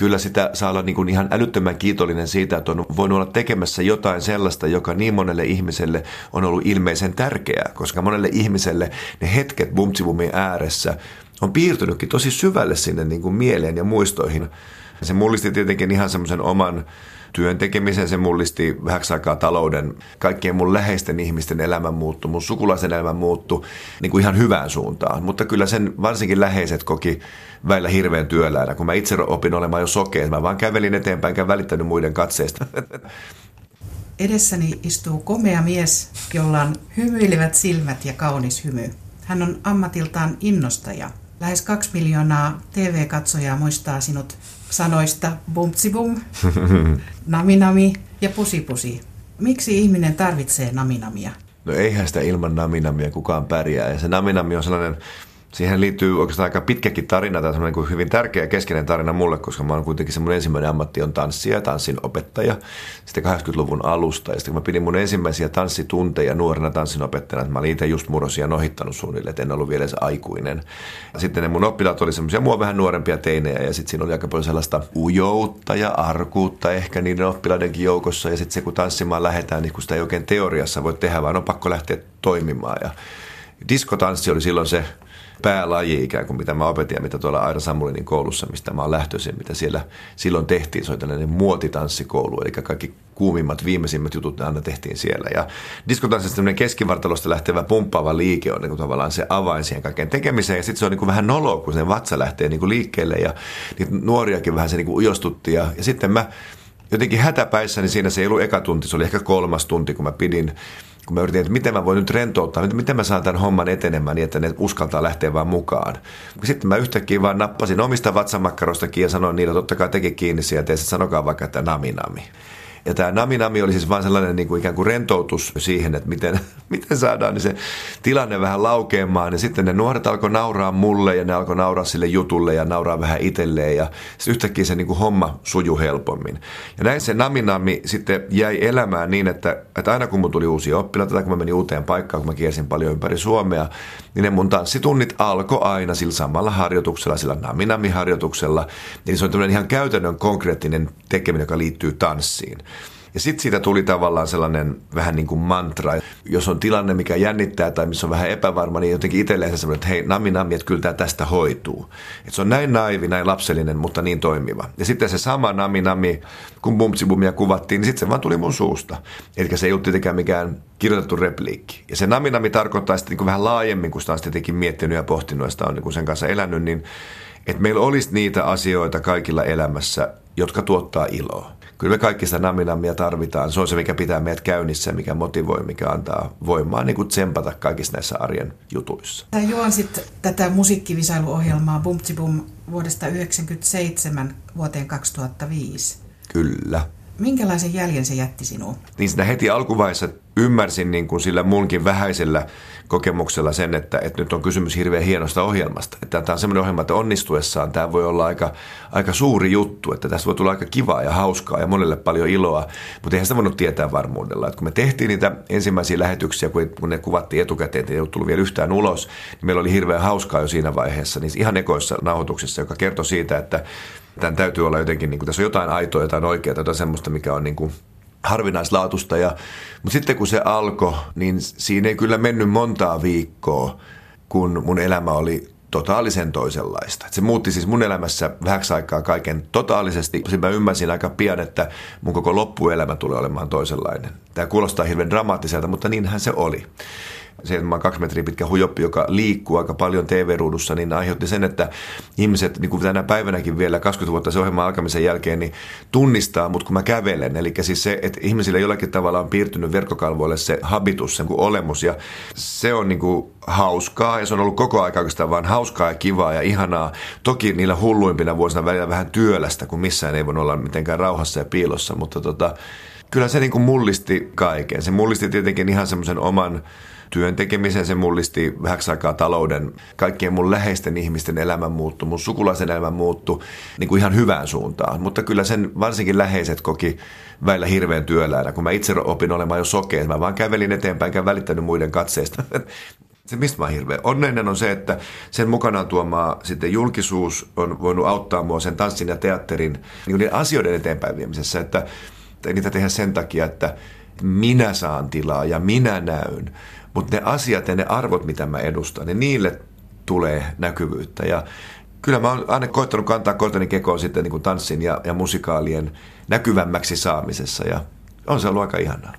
kyllä sitä saa olla niin kuin ihan älyttömän kiitollinen siitä, että on voinut olla tekemässä jotain sellaista, joka niin monelle ihmiselle on ollut ilmeisen tärkeää, koska monelle ihmiselle ne hetket bumtsibumin ääressä on piirtynytkin tosi syvälle sinne niin kuin mieleen ja muistoihin. Se mullisti tietenkin ihan semmoisen oman työn tekemisen, se mullisti vähäksi aikaa talouden. Kaikkien mun läheisten ihmisten elämän muuttu, mun sukulaisen elämän muuttu niin kuin ihan hyvään suuntaan. Mutta kyllä sen varsinkin läheiset koki väillä hirveän työläänä, kun mä itse opin olemaan jo sokea. Mä vaan kävelin eteenpäin, enkä välittänyt muiden katseista. Edessäni istuu komea mies, jolla on hymyilevät silmät ja kaunis hymy. Hän on ammatiltaan innostaja. Lähes kaksi miljoonaa TV-katsojaa muistaa sinut sanoista bumtsibum, naminami ja pusipusi. Miksi ihminen tarvitsee naminamia? No eihän sitä ilman naminamia kukaan pärjää. Ja se naminami on sellainen siihen liittyy oikeastaan aika pitkäkin tarina, tai semmoinen kuin hyvin tärkeä keskeinen tarina mulle, koska mä oon kuitenkin semmoinen ensimmäinen ammatti on tanssija ja tanssin opettaja sitten 80-luvun alusta. Ja sitten kun mä pidin mun ensimmäisiä tanssitunteja nuorena tanssinopettajana, että mä olin itse just murrosia ohittanut suunnilleen, että en ollut vielä se aikuinen. Sitten ne mun oppilaat oli semmoisia mua vähän nuorempia teinejä ja sitten siinä oli aika paljon sellaista ujoutta ja arkuutta ehkä niiden oppilaidenkin joukossa. Ja sitten se kun tanssimaan lähdetään, niin kun sitä ei oikein teoriassa voi tehdä, vaan on pakko lähteä toimimaan. Ja diskotanssi oli silloin se päälaji ikään kuin, mitä mä opetin ja mitä tuolla Aira Samulinin koulussa, mistä mä oon lähtöisin, mitä siellä silloin tehtiin. Se oli tällainen muotitanssikoulu, eli kaikki kuumimmat, viimeisimmät jutut ne aina tehtiin siellä. Ja diskotanssissa tämmöinen keskivartalosta lähtevä pumppaava liike on niin kuin tavallaan se avain siihen kaikkeen tekemiseen. Ja sitten se on niin kuin vähän noloa, kun se vatsa lähtee niin kuin liikkeelle ja niitä nuoriakin vähän se niin kuin ujostutti. Ja, ja sitten mä jotenkin hätäpäissä, niin siinä se ei ollut eka tunti, se oli ehkä kolmas tunti, kun mä pidin kun mä yritin, että miten mä voin nyt rentouttaa, miten mä saan tämän homman etenemään niin, että ne uskaltaa lähteä vaan mukaan. Sitten mä yhtäkkiä vaan nappasin omista vatsamakkarostakin ja sanoin niille, totta kai teki kiinni sieltä ja sanokaa vaikka, että nami nami. Ja tämä Nami oli siis vain sellainen niin kuin ikään kuin rentoutus siihen, että miten, miten saadaan niin se tilanne vähän laukeamaan. Ja sitten ne nuoret alkoi nauraa mulle ja ne alkoi nauraa sille jutulle ja nauraa vähän itselleen. Ja sitten yhtäkkiä se niin kuin homma sujuu helpommin. Ja näin se Nami sitten jäi elämään niin, että, että aina kun mun tuli uusia oppilaita tai kun mä menin uuteen paikkaan, kun mä kiersin paljon ympäri Suomea, niin ne mun tanssitunnit alkoi aina sillä samalla harjoituksella, sillä Nami-harjoituksella. Niin se on tämmöinen ihan käytännön konkreettinen tekeminen, joka liittyy tanssiin. Ja sitten siitä tuli tavallaan sellainen vähän niin kuin mantra. Jos on tilanne, mikä jännittää tai missä on vähän epävarma, niin jotenkin itselleen se että hei, nami nami, että kyllä tämä tästä hoituu. Et se on näin naivi, näin lapsellinen, mutta niin toimiva. Ja sitten se sama nami nami, kun bumtsibumia kuvattiin, niin sitten se vaan tuli mun suusta. Eli se ei ollut tietenkään mikään kirjoitettu repliikki. Ja se nami nami tarkoittaa sitten niin vähän laajemmin, kun sitä on tietenkin miettinyt ja pohtinut ja sitä on niin sen kanssa elänyt, niin että meillä olisi niitä asioita kaikilla elämässä, jotka tuottaa iloa kyllä me kaikki sitä naminamia tarvitaan. Se on se, mikä pitää meidät käynnissä, mikä motivoi, mikä antaa voimaa niin kuin tsempata kaikissa näissä arjen jutuissa. Sä juonsit tätä musiikkivisailuohjelmaa Bumtsibum vuodesta 1997 vuoteen 2005. Kyllä. Minkälaisen jäljen se jätti sinuun? Niin siinä heti alkuvaiheessa ymmärsin niin kuin sillä munkin vähäisellä kokemuksella sen, että, että nyt on kysymys hirveän hienosta ohjelmasta. Että tämä on semmoinen ohjelma, että onnistuessaan tämä voi olla aika, aika suuri juttu, että tästä voi tulla aika kivaa ja hauskaa ja monelle paljon iloa, mutta eihän sitä voinut tietää varmuudella. Että kun me tehtiin niitä ensimmäisiä lähetyksiä, kun ne kuvattiin etukäteen, että ei tullut vielä yhtään ulos, niin meillä oli hirveän hauskaa jo siinä vaiheessa, niin ihan ekoissa nauhoituksissa, joka kertoi siitä, että tämän täytyy olla jotenkin, niin kuin, tässä on jotain aitoa, jotain oikeaa, jotain semmoista, mikä on niin kuin harvinaislaatusta. Ja, mutta sitten kun se alkoi, niin siinä ei kyllä mennyt montaa viikkoa, kun mun elämä oli totaalisen toisenlaista. Se muutti siis mun elämässä vähäksi aikaa kaiken totaalisesti. Sitten mä ymmärsin aika pian, että mun koko loppuelämä tulee olemaan toisenlainen. Tämä kuulostaa hirveän dramaattiselta, mutta niinhän se oli se, että mä oon kaksi metriä pitkä hujoppi, joka liikkuu aika paljon TV-ruudussa, niin aiheutti sen, että ihmiset niin kuin tänä päivänäkin vielä 20 vuotta se ohjelman alkamisen jälkeen niin tunnistaa, mutta kun mä kävelen. Eli siis se, että ihmisille jollakin tavalla on piirtynyt verkkokalvoille se habitus, se olemus ja se on niin kuin hauskaa ja se on ollut koko aika oikeastaan vaan hauskaa ja kivaa ja ihanaa. Toki niillä hulluimpina vuosina välillä vähän työlästä, kun missään ei voi olla mitenkään rauhassa ja piilossa, mutta tota, kyllä se niin kuin mullisti kaiken. Se mullisti tietenkin ihan semmoisen oman työn tekemisen, se mullisti vähäksi aikaa talouden. Kaikkien mun läheisten ihmisten elämän muuttu, mun sukulaisen elämän muuttu niin kuin ihan hyvään suuntaan. Mutta kyllä sen varsinkin läheiset koki väillä hirveän työläänä, kun mä itse opin olemaan jo sokea. Mä vaan kävelin eteenpäin, enkä välittänyt muiden katseista. Se, mistä mä oon hirveän onnellinen on se, että sen mukanaan tuomaa sitten julkisuus on voinut auttaa mua sen tanssin ja teatterin niin asioiden eteenpäin viemisessä, että ei niitä tehdä sen takia, että minä saan tilaa ja minä näyn, mutta ne asiat ja ne arvot, mitä mä edustan, niin niille tulee näkyvyyttä ja Kyllä mä oon aina koittanut kantaa korteni kekoon sitten niin kuin tanssin ja, ja musikaalien näkyvämmäksi saamisessa ja on se ollut aika ihanaa.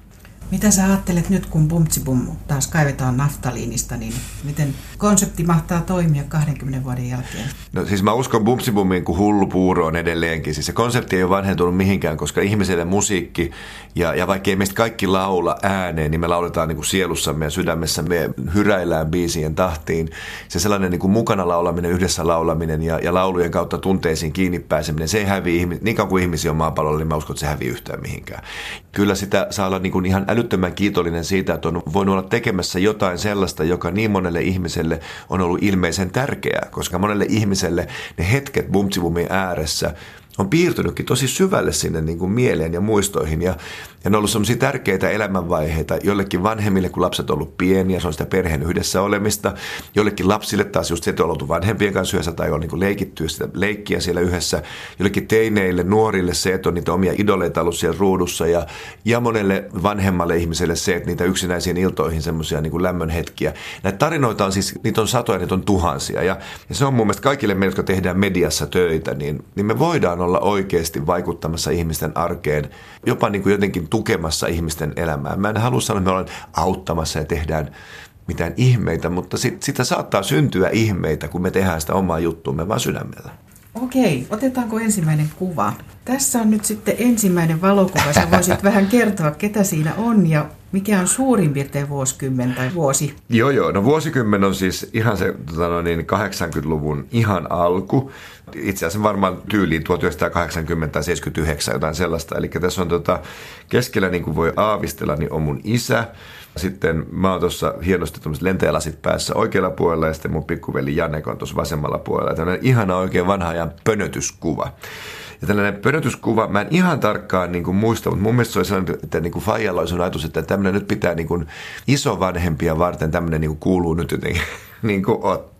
Mitä sä ajattelet nyt, kun Bumtsibum taas kaivetaan naftaliinista, niin miten konsepti mahtaa toimia 20 vuoden jälkeen? No siis mä uskon Bumtsibumiin kuin hullu puuro on edelleenkin. Siis se konsepti ei ole vanhentunut mihinkään, koska ihmiselle musiikki ja, ja vaikka ei meistä kaikki laula ääneen, niin me lauletaan niin kuin sielussamme ja sydämessämme hyräillään biisien tahtiin. Se sellainen niin kuin mukana laulaminen, yhdessä laulaminen ja, ja laulujen kautta tunteisiin kiinni pääseminen, se ei häviä, niin kauan kuin ihmisiä on maapallolla, niin mä uskon, että se hävii yhtään mihinkään. Kyllä sitä saa olla niin kuin ihan äly älyttömän kiitollinen siitä, että on voinut olla tekemässä jotain sellaista, joka niin monelle ihmiselle on ollut ilmeisen tärkeää, koska monelle ihmiselle ne hetket bumtsibumin ääressä on piirtynytkin tosi syvälle sinne niin kuin mieleen ja muistoihin. Ja, ja ne on ollut sellaisia tärkeitä elämänvaiheita jollekin vanhemmille, kun lapset on ollut pieniä, se on sitä perheen yhdessä olemista. Jollekin lapsille taas just se, että on oltu vanhempien kanssa yhdessä tai on niin kuin leikitty sitä leikkiä siellä yhdessä. Jollekin teineille, nuorille se, että on niitä omia idoleita ollut siellä ruudussa. Ja, ja monelle vanhemmalle ihmiselle se, että niitä yksinäisiin iltoihin semmoisia niin kuin lämmön hetkiä. Näitä tarinoita on siis, niitä on satoja, niitä on tuhansia. Ja, ja se on mun mielestä kaikille meille, jotka tehdään mediassa töitä, niin, niin me voidaan olla oikeasti vaikuttamassa ihmisten arkeen, jopa niin kuin jotenkin tukemassa ihmisten elämää. Mä en halua sanoa, että me ollaan auttamassa ja tehdään mitään ihmeitä, mutta sit, sitä saattaa syntyä ihmeitä, kun me tehdään sitä omaa juttuamme vaan sydämellä. Okei, otetaanko ensimmäinen kuva? Tässä on nyt sitten ensimmäinen valokuva. Sä voisit vähän kertoa, ketä siinä on ja mikä on suurin piirtein vuosikymmen tai vuosi? Joo, joo. No vuosikymmen on siis ihan se tota no niin, 80-luvun ihan alku. Itse asiassa varmaan tyyliin 1980 tai 79 jotain sellaista. Eli tässä on tota, keskellä, niin kuin voi aavistella, niin on mun isä. Sitten mä oon tuossa hienosti lentäjälasit päässä oikealla puolella ja sitten mun pikkuveli Janne on tuossa vasemmalla puolella. Tällainen ihana oikein vanha ajan pönötyskuva. Ja tällainen pönötyskuva, mä en ihan tarkkaan niin kuin muista, mutta mun mielestä se oli sellainen, että niin kuin Fajalla olisi ajatus, että tämmöinen nyt pitää niin kuin isovanhempia varten, tämmöinen niin kuin kuuluu nyt jotenkin niin kuin ottaa.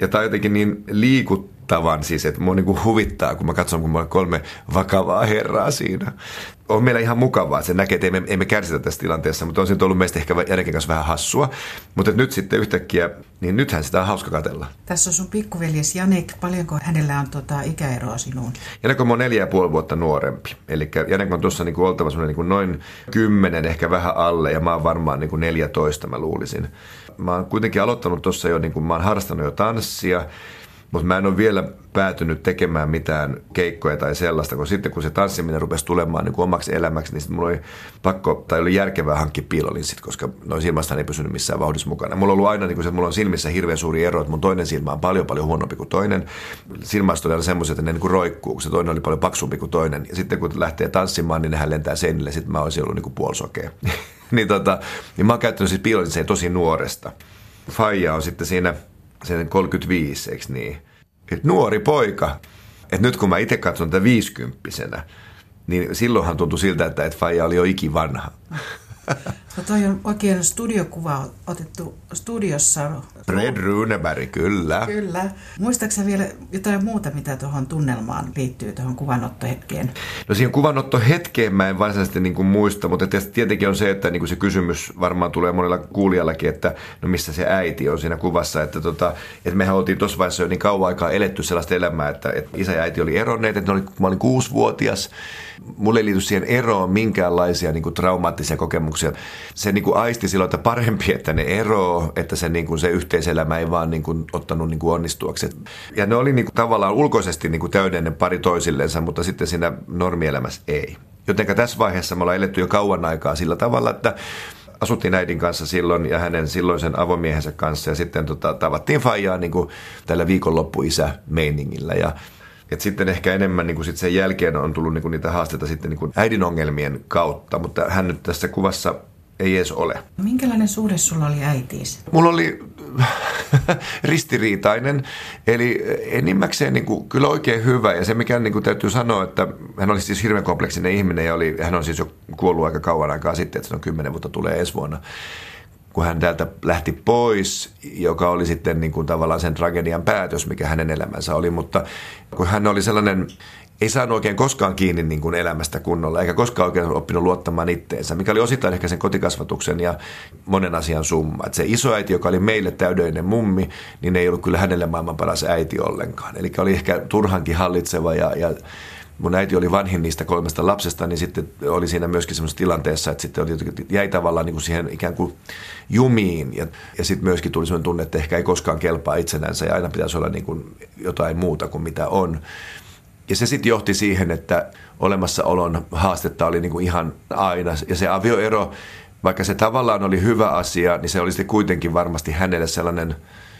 Ja tämä on jotenkin niin liikuttavan siis, että mua niin huvittaa, kun mä katson, kun mä olen kolme vakavaa herraa siinä on meillä ihan mukavaa. Se näkee, että emme, emme kärsitä tässä tilanteessa, mutta on se ollut meistä ehkä Järken kanssa vähän hassua. Mutta nyt sitten yhtäkkiä, niin nythän sitä on hauska katella. Tässä on sun pikkuveljes Janek. Paljonko hänellä on tota ikäeroa sinuun? Janek on neljä ja puoli vuotta nuorempi. Eli Janek on tuossa niin oltava niin kuin noin kymmenen, ehkä vähän alle, ja mä oon varmaan niin kuin 14, mä luulisin. Mä oon kuitenkin aloittanut tuossa jo, niin kuin mä oon harrastanut jo tanssia, mutta mä en ole vielä päätynyt tekemään mitään keikkoja tai sellaista, kun sitten kun se tanssiminen rupesi tulemaan niin kuin omaksi elämäksi, niin sitten mulla oli pakko, tai oli järkevää hankkia piilolinssit, koska noin silmästä ei pysynyt missään vauhdissa mukana. Mulla on ollut aina niin kuin se, että mulla on silmissä hirveän suuri ero, että mun toinen silmä on paljon paljon huonompi kuin toinen. Silmästä oli semmoiset, että ne niin kuin roikkuu, kun se toinen oli paljon paksumpi kuin toinen. Ja sitten kun lähtee tanssimaan, niin nehän lentää seinille, sitten mä olisin ollut niin kuin puolisokea. niin, tota, niin mä oon käyttänyt siis piilolinsseja tosi nuoresta. Faija on sitten siinä sen 35, eikö niin? Et nuori poika. Et nyt kun mä itse katson tätä viisikymppisenä, niin silloinhan tuntui siltä, että et Faija oli jo ikivanha. No toi on oikein studiokuva otettu studiossa. Fred Runeberg, kyllä. Kyllä. Muistaaksä vielä jotain muuta, mitä tuohon tunnelmaan liittyy, tuohon kuvanottohetkeen? No siihen kuvanottohetkeen mä en varsinaisesti niin kuin muista, mutta tietenkin on se, että niin kuin se kysymys varmaan tulee monella kuulijallakin, että no missä se äiti on siinä kuvassa. Että, tota, että mehän oltiin tuossa vaiheessa jo niin kauan aikaa eletty sellaista elämää, että, että isä ja äiti oli eronneet, että ne oli, kun mä olin kuusivuotias. Mulle ei liity siihen eroon minkäänlaisia niin kuin traumaattisia kokemuksia se niin kuin aisti silloin, että parempi, että ne eroo, että se, niin kuin se yhteiselämä ei vaan niin kuin ottanut niin kuin onnistuaksi. Ja ne oli niin kuin tavallaan ulkoisesti niin kuin täydellinen pari toisillensa, mutta sitten siinä normielämässä ei. Jotenka tässä vaiheessa me ollaan eletty jo kauan aikaa sillä tavalla, että asuttiin äidin kanssa silloin ja hänen silloisen avomiehensä kanssa ja sitten tota, tavattiin Fajaa niin kuin tällä viikonloppuisä meiningillä ja et sitten ehkä enemmän niin kuin sit sen jälkeen on tullut niin kuin niitä haasteita sitten niin kuin äidin ongelmien kautta, mutta hän nyt tässä kuvassa ei edes ole. Minkälainen suhde sulla oli äitiisi? Mulla oli ristiriitainen, eli enimmäkseen niin kuin, kyllä oikein hyvä. Ja se mikä niin kuin, täytyy sanoa, että hän oli siis hirveän kompleksinen ihminen ja oli, hän on siis jo kuollut aika kauan aikaa sitten, että se on kymmenen vuotta tulee ensi vuonna kun hän täältä lähti pois, joka oli sitten niin kuin tavallaan sen tragedian päätös, mikä hänen elämänsä oli. Mutta kun hän oli sellainen ei saanut oikein koskaan kiinni niin kuin elämästä kunnolla, eikä koskaan oikein oppinut luottamaan itteensä, mikä oli osittain ehkä sen kotikasvatuksen ja monen asian summa. Että se isoäiti, joka oli meille täydellinen mummi, niin ei ollut kyllä hänelle maailman paras äiti ollenkaan. Eli oli ehkä turhankin hallitseva ja, ja mun äiti oli vanhin niistä kolmesta lapsesta, niin sitten oli siinä myöskin semmoisessa tilanteessa, että sitten oli, jäi tavallaan niin kuin siihen ikään kuin jumiin. Ja, ja sitten myöskin tuli semmoinen tunne, että ehkä ei koskaan kelpaa itsenänsä ja aina pitäisi olla niin kuin jotain muuta kuin mitä on. Ja se sitten johti siihen, että olemassaolon haastetta oli niin kuin ihan aina. Ja se avioero, vaikka se tavallaan oli hyvä asia, niin se oli sitten kuitenkin varmasti hänelle sellainen,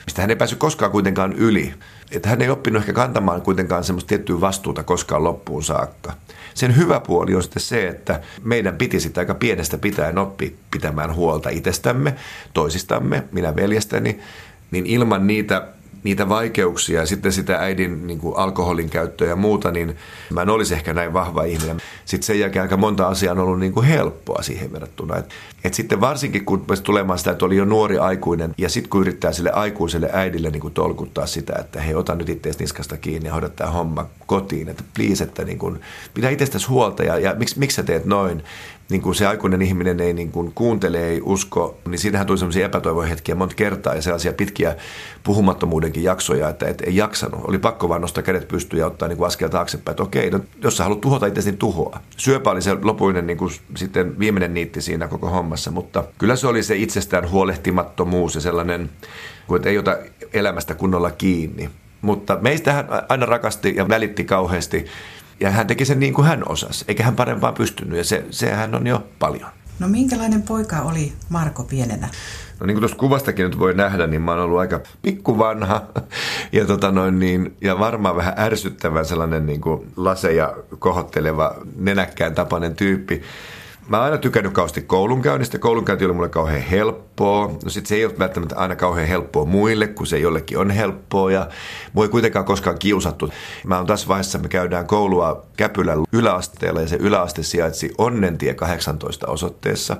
mistä hän ei päässyt koskaan kuitenkaan yli. Että hän ei oppinut ehkä kantamaan kuitenkaan semmoista tiettyä vastuuta koskaan loppuun saakka. Sen hyvä puoli on sitten se, että meidän piti sitten aika pienestä pitäen oppia pitämään huolta itsestämme, toisistamme, minä veljestäni, niin ilman niitä niitä vaikeuksia ja sitten sitä äidin niin kuin alkoholin käyttöä ja muuta, niin mä en olisi ehkä näin vahva ihminen. Sitten sen jälkeen aika monta asiaa on ollut niin kuin helppoa siihen verrattuna. Et, et sitten varsinkin kun tulemaan sitä, että oli jo nuori aikuinen ja sitten kun yrittää sille aikuiselle äidille niin kuin tolkuttaa sitä, että hei ota nyt itseäsi niskasta kiinni ja hoida tämä homma kotiin, että please, että niin kuin, pidä itsestäsi huolta ja, ja miksi, miksi sä teet noin, niin kuin se aikuinen ihminen ei niin kuin kuuntele, ei usko, niin siinähän tuli sellaisia epätoivohetkiä monta kertaa ja sellaisia pitkiä puhumattomuudenkin jaksoja, että et, ei jaksanut. Oli pakko vaan nostaa kädet pystyyn ja ottaa niin kuin askel taaksepäin, että okei, no, jos sä haluat tuhota itse, niin tuhoa. Syöpä oli se lopuinen niin kuin sitten viimeinen niitti siinä koko hommassa, mutta kyllä se oli se itsestään huolehtimattomuus ja sellainen, että ei ota elämästä kunnolla kiinni. Mutta meistä hän aina rakasti ja välitti kauheasti ja hän teki sen niin kuin hän osasi, eikä hän parempaan pystynyt ja se, sehän on jo paljon. No minkälainen poika oli Marko pienenä? No niin kuin tuosta kuvastakin nyt voi nähdä, niin mä oon ollut aika pikkuvanha ja, tota noin niin, ja varmaan vähän ärsyttävä sellainen niin kuin laseja kohotteleva nenäkkään tapainen tyyppi. Mä aina tykännyt kauheasti koulunkäynnistä. Koulunkäynti oli mulle kauhean helppoa. No sit se ei ole välttämättä aina kauhean helppoa muille, kun se jollekin on helppoa. Ja mua ei kuitenkaan koskaan kiusattu. Mä oon tässä vaiheessa, me käydään koulua Käpylän yläasteella ja se yläaste sijaitsi Onnentie 18 osoitteessa.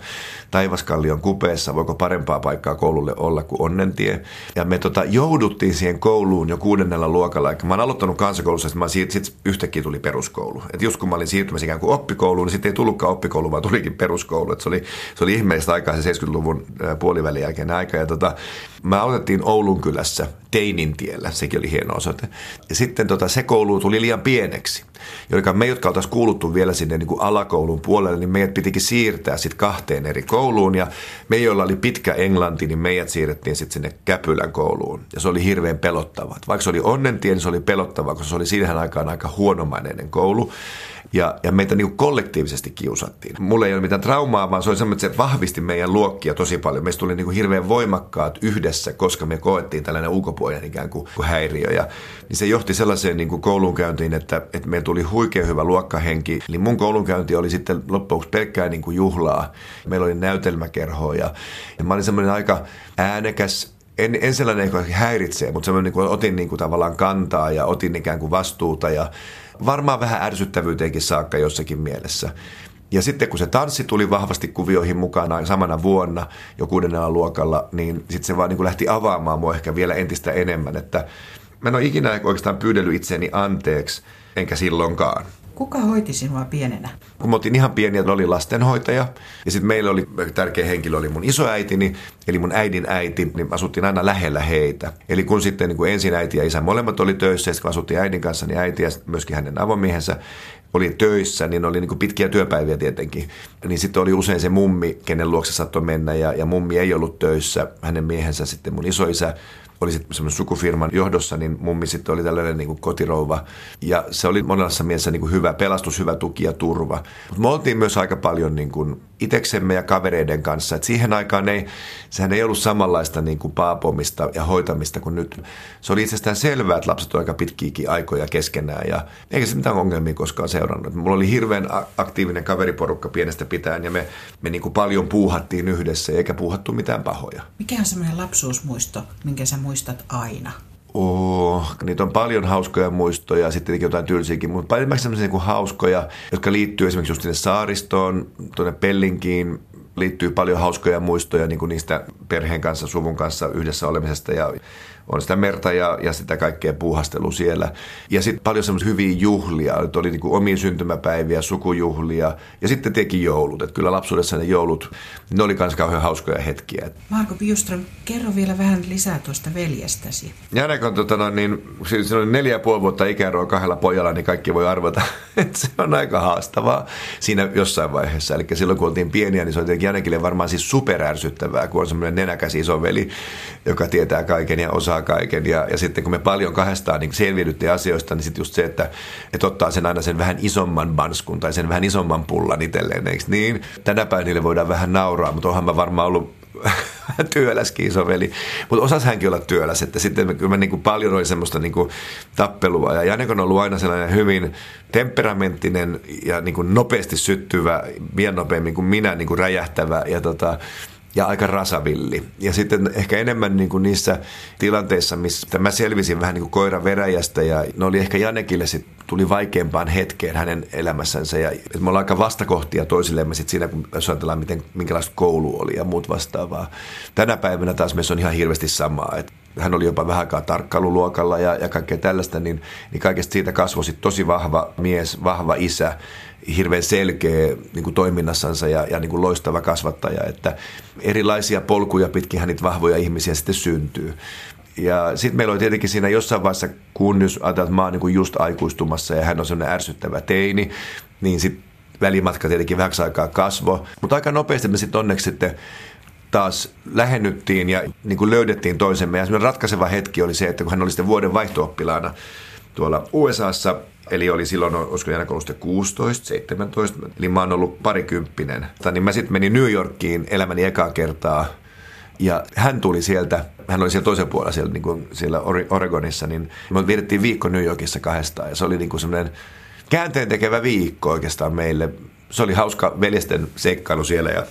Taivaskallion kupeessa, voiko parempaa paikkaa koululle olla kuin Onnentie. Ja me tota, jouduttiin siihen kouluun jo kuudennella luokalla. Mä oon aloittanut kansakoulussa, mä sit, yhtäkkiä tuli peruskoulu. Et just kun mä olin siirtymässä ikään kuin oppikouluun, niin sitten ei tullutkaan oppikoulu, vaan tulikin peruskoulu. Et se, oli, se oli ihmeellistä aikaa se 70-luvun puolivälin jälkeen aika. Ja tota, me aloitettiin Oulun kylässä Teinin tiellä, sekin oli hieno osoite. Ja sitten tota, se koulu tuli liian pieneksi. Jotka me, jotka oltaisiin kuuluttu vielä sinne niin kuin alakoulun puolelle, niin meidät pitikin siirtää sitten kahteen eri kouluun. Ja me, joilla oli pitkä englanti, niin meidät siirrettiin sitten sinne Käpylän kouluun. Ja se oli hirveän pelottava. Vaikka se oli onnentie, niin se oli pelottava, koska se oli siihen aikaan aika huonomaineinen koulu. Ja, ja meitä niin kollektiivisesti kiusattiin. Mulla ei ole mitään traumaa, vaan se oli semmoinen, että se vahvisti meidän luokkia tosi paljon. Meistä tuli niin kuin hirveän voimakkaat yhdessä, koska me koettiin tällainen ulkopuolinen ikään kuin, kuin häiriö. Ja niin se johti sellaiseen niin kuin koulunkäyntiin, että, että meillä tuli huikea hyvä luokkahenki. Eli mun koulunkäynti oli sitten loppuksi pelkkää niin kuin juhlaa. Meillä oli näytelmäkerhoa ja, ja mä olin semmoinen aika äänekäs en, en sellainen, joka häiritsee, mutta semmoinen, niin kuin otin niin kuin tavallaan kantaa ja otin ikään kuin vastuuta ja varmaan vähän ärsyttävyyteenkin saakka jossakin mielessä. Ja sitten kun se tanssi tuli vahvasti kuvioihin mukana samana vuonna jo kuudennella luokalla, niin sitten se vaan niin kuin lähti avaamaan mua ehkä vielä entistä enemmän. Että mä en ole ikinä oikeastaan pyydellyt itseäni anteeksi, enkä silloinkaan. Kuka hoiti sinua pienenä? Kun mä otin ihan pieniä, oli lastenhoitaja. Ja sitten meillä oli tärkeä henkilö oli mun isoäitini, eli mun äidin äiti, niin asuttiin aina lähellä heitä. Eli kun sitten niin kuin ensin äiti ja isä molemmat oli töissä, ja sitten kun asuttiin äidin kanssa, niin äiti ja myöskin hänen avomiehensä oli töissä, niin oli niin pitkiä työpäiviä tietenkin. Niin sitten oli usein se mummi, kenen luokse saattoi mennä, ja, ja mummi ei ollut töissä. Hänen miehensä sitten mun isoisä oli sitten semmoisen sukufirman johdossa, niin mummi sitten oli tällainen niin kuin kotirouva. Ja se oli monessa mielessä niin kuin hyvä pelastus, hyvä tuki ja turva. Mutta me oltiin myös aika paljon niin kuin iteksemme ja kavereiden kanssa. Et siihen aikaan ei, sehän ei ollut samanlaista niin kuin paapomista ja hoitamista kuin nyt. Se oli itsestään selvää, että lapset ovat aika pitkiäkin aikoja keskenään ja eikä se mitään ongelmia koskaan seurannut. Mulla oli hirveän aktiivinen kaveriporukka pienestä pitäen ja me, me niin kuin paljon puuhattiin yhdessä eikä puuhattu mitään pahoja. Mikä on semmoinen lapsuusmuisto, minkä sä muistat aina? Oh, niitä on paljon hauskoja muistoja, sitten tietenkin jotain tylsiäkin, mutta paljon sellaisia niin hauskoja, jotka liittyy esimerkiksi just sinne saaristoon, tuonne Pellinkiin, liittyy paljon hauskoja muistoja niin kuin niistä perheen kanssa, suvun kanssa yhdessä olemisesta ja on sitä merta ja, ja sitä kaikkea puuhastelua siellä. Ja sitten paljon semmoisia hyviä juhlia, että oli niin kuin omia syntymäpäiviä, sukujuhlia ja sitten teki joulut. Että kyllä lapsuudessa ne joulut, ne oli myös kauhean hauskoja hetkiä. Marko Bjuström, kerro vielä vähän lisää tuosta veljestäsi. Janek on tota noin, niin, siis oli neljä ja puoli vuotta ikäeroa kahdella pojalla, niin kaikki voi arvata, se on aika haastavaa siinä jossain vaiheessa. Eli silloin kun oltiin pieniä, niin se oli tietenkin Janekille varmaan siis superärsyttävää, kun on semmoinen nenäkäs iso veli, joka tietää kaiken ja osaa kaiken. Ja, ja sitten kun me paljon kahdestaan niin selviydyttiin asioista, niin sitten just se, että, että ottaa sen aina sen vähän isomman banskun tai sen vähän isomman pullan itselleen, eikö niin? Tänä päivänä niille voidaan vähän nauraa, mutta onhan mä varmaan ollut työläskin isoveli. Mutta osas hänkin olla työläs, että sitten kyllä mä niin kuin paljon oli semmoista niin kuin tappelua. Ja Janek on ollut aina sellainen hyvin temperamenttinen ja niin kuin nopeasti syttyvä, vielä nopeammin kuin minä niin kuin räjähtävä. Ja tota, ja aika rasavilli. Ja sitten ehkä enemmän niin kuin niissä tilanteissa, missä mä selvisin vähän niin kuin koira veräjästä ja ne oli ehkä Janekille sit tuli vaikeampaan hetkeen hänen elämässänsä ja me ollaan aika vastakohtia toisillemme sit siinä, kun jos ajatellaan, miten, minkälaista koulu oli ja muut vastaavaa. Tänä päivänä taas meissä on ihan hirveästi samaa, että hän oli jopa vähän aikaa tarkkailuluokalla ja, ja kaikkea tällaista, niin, niin kaikesta siitä kasvoi tosi vahva mies, vahva isä, hirveän selkeä niin kuin toiminnassansa ja, ja niin kuin loistava kasvattaja, että erilaisia polkuja pitkin hänet vahvoja ihmisiä sitten syntyy. Ja sitten meillä oli tietenkin siinä jossain vaiheessa, kun jos ajatellaan, että mä oon niin just aikuistumassa ja hän on sellainen ärsyttävä teini, niin sitten välimatka tietenkin vähäksi aikaa kasvo. Mutta aika nopeasti me sitten onneksi sitten taas lähennyttiin ja niin kuin löydettiin toisemme. Ja ratkaiseva hetki oli se, että kun hän oli sitten vuoden vaihto tuolla USAssa, Eli oli silloin, olisiko ollut 16, 17, eli mä oon ollut parikymppinen. Niin mä sitten menin New Yorkiin elämäni ekaa kertaa ja hän tuli sieltä, hän oli siellä toisen puolella siellä, niin kuin siellä Oregonissa, niin me vietettiin viikko New Yorkissa kahdestaan ja se oli niin kuin semmoinen käänteen tekevä viikko oikeastaan meille. Se oli hauska veljesten seikkailu siellä ja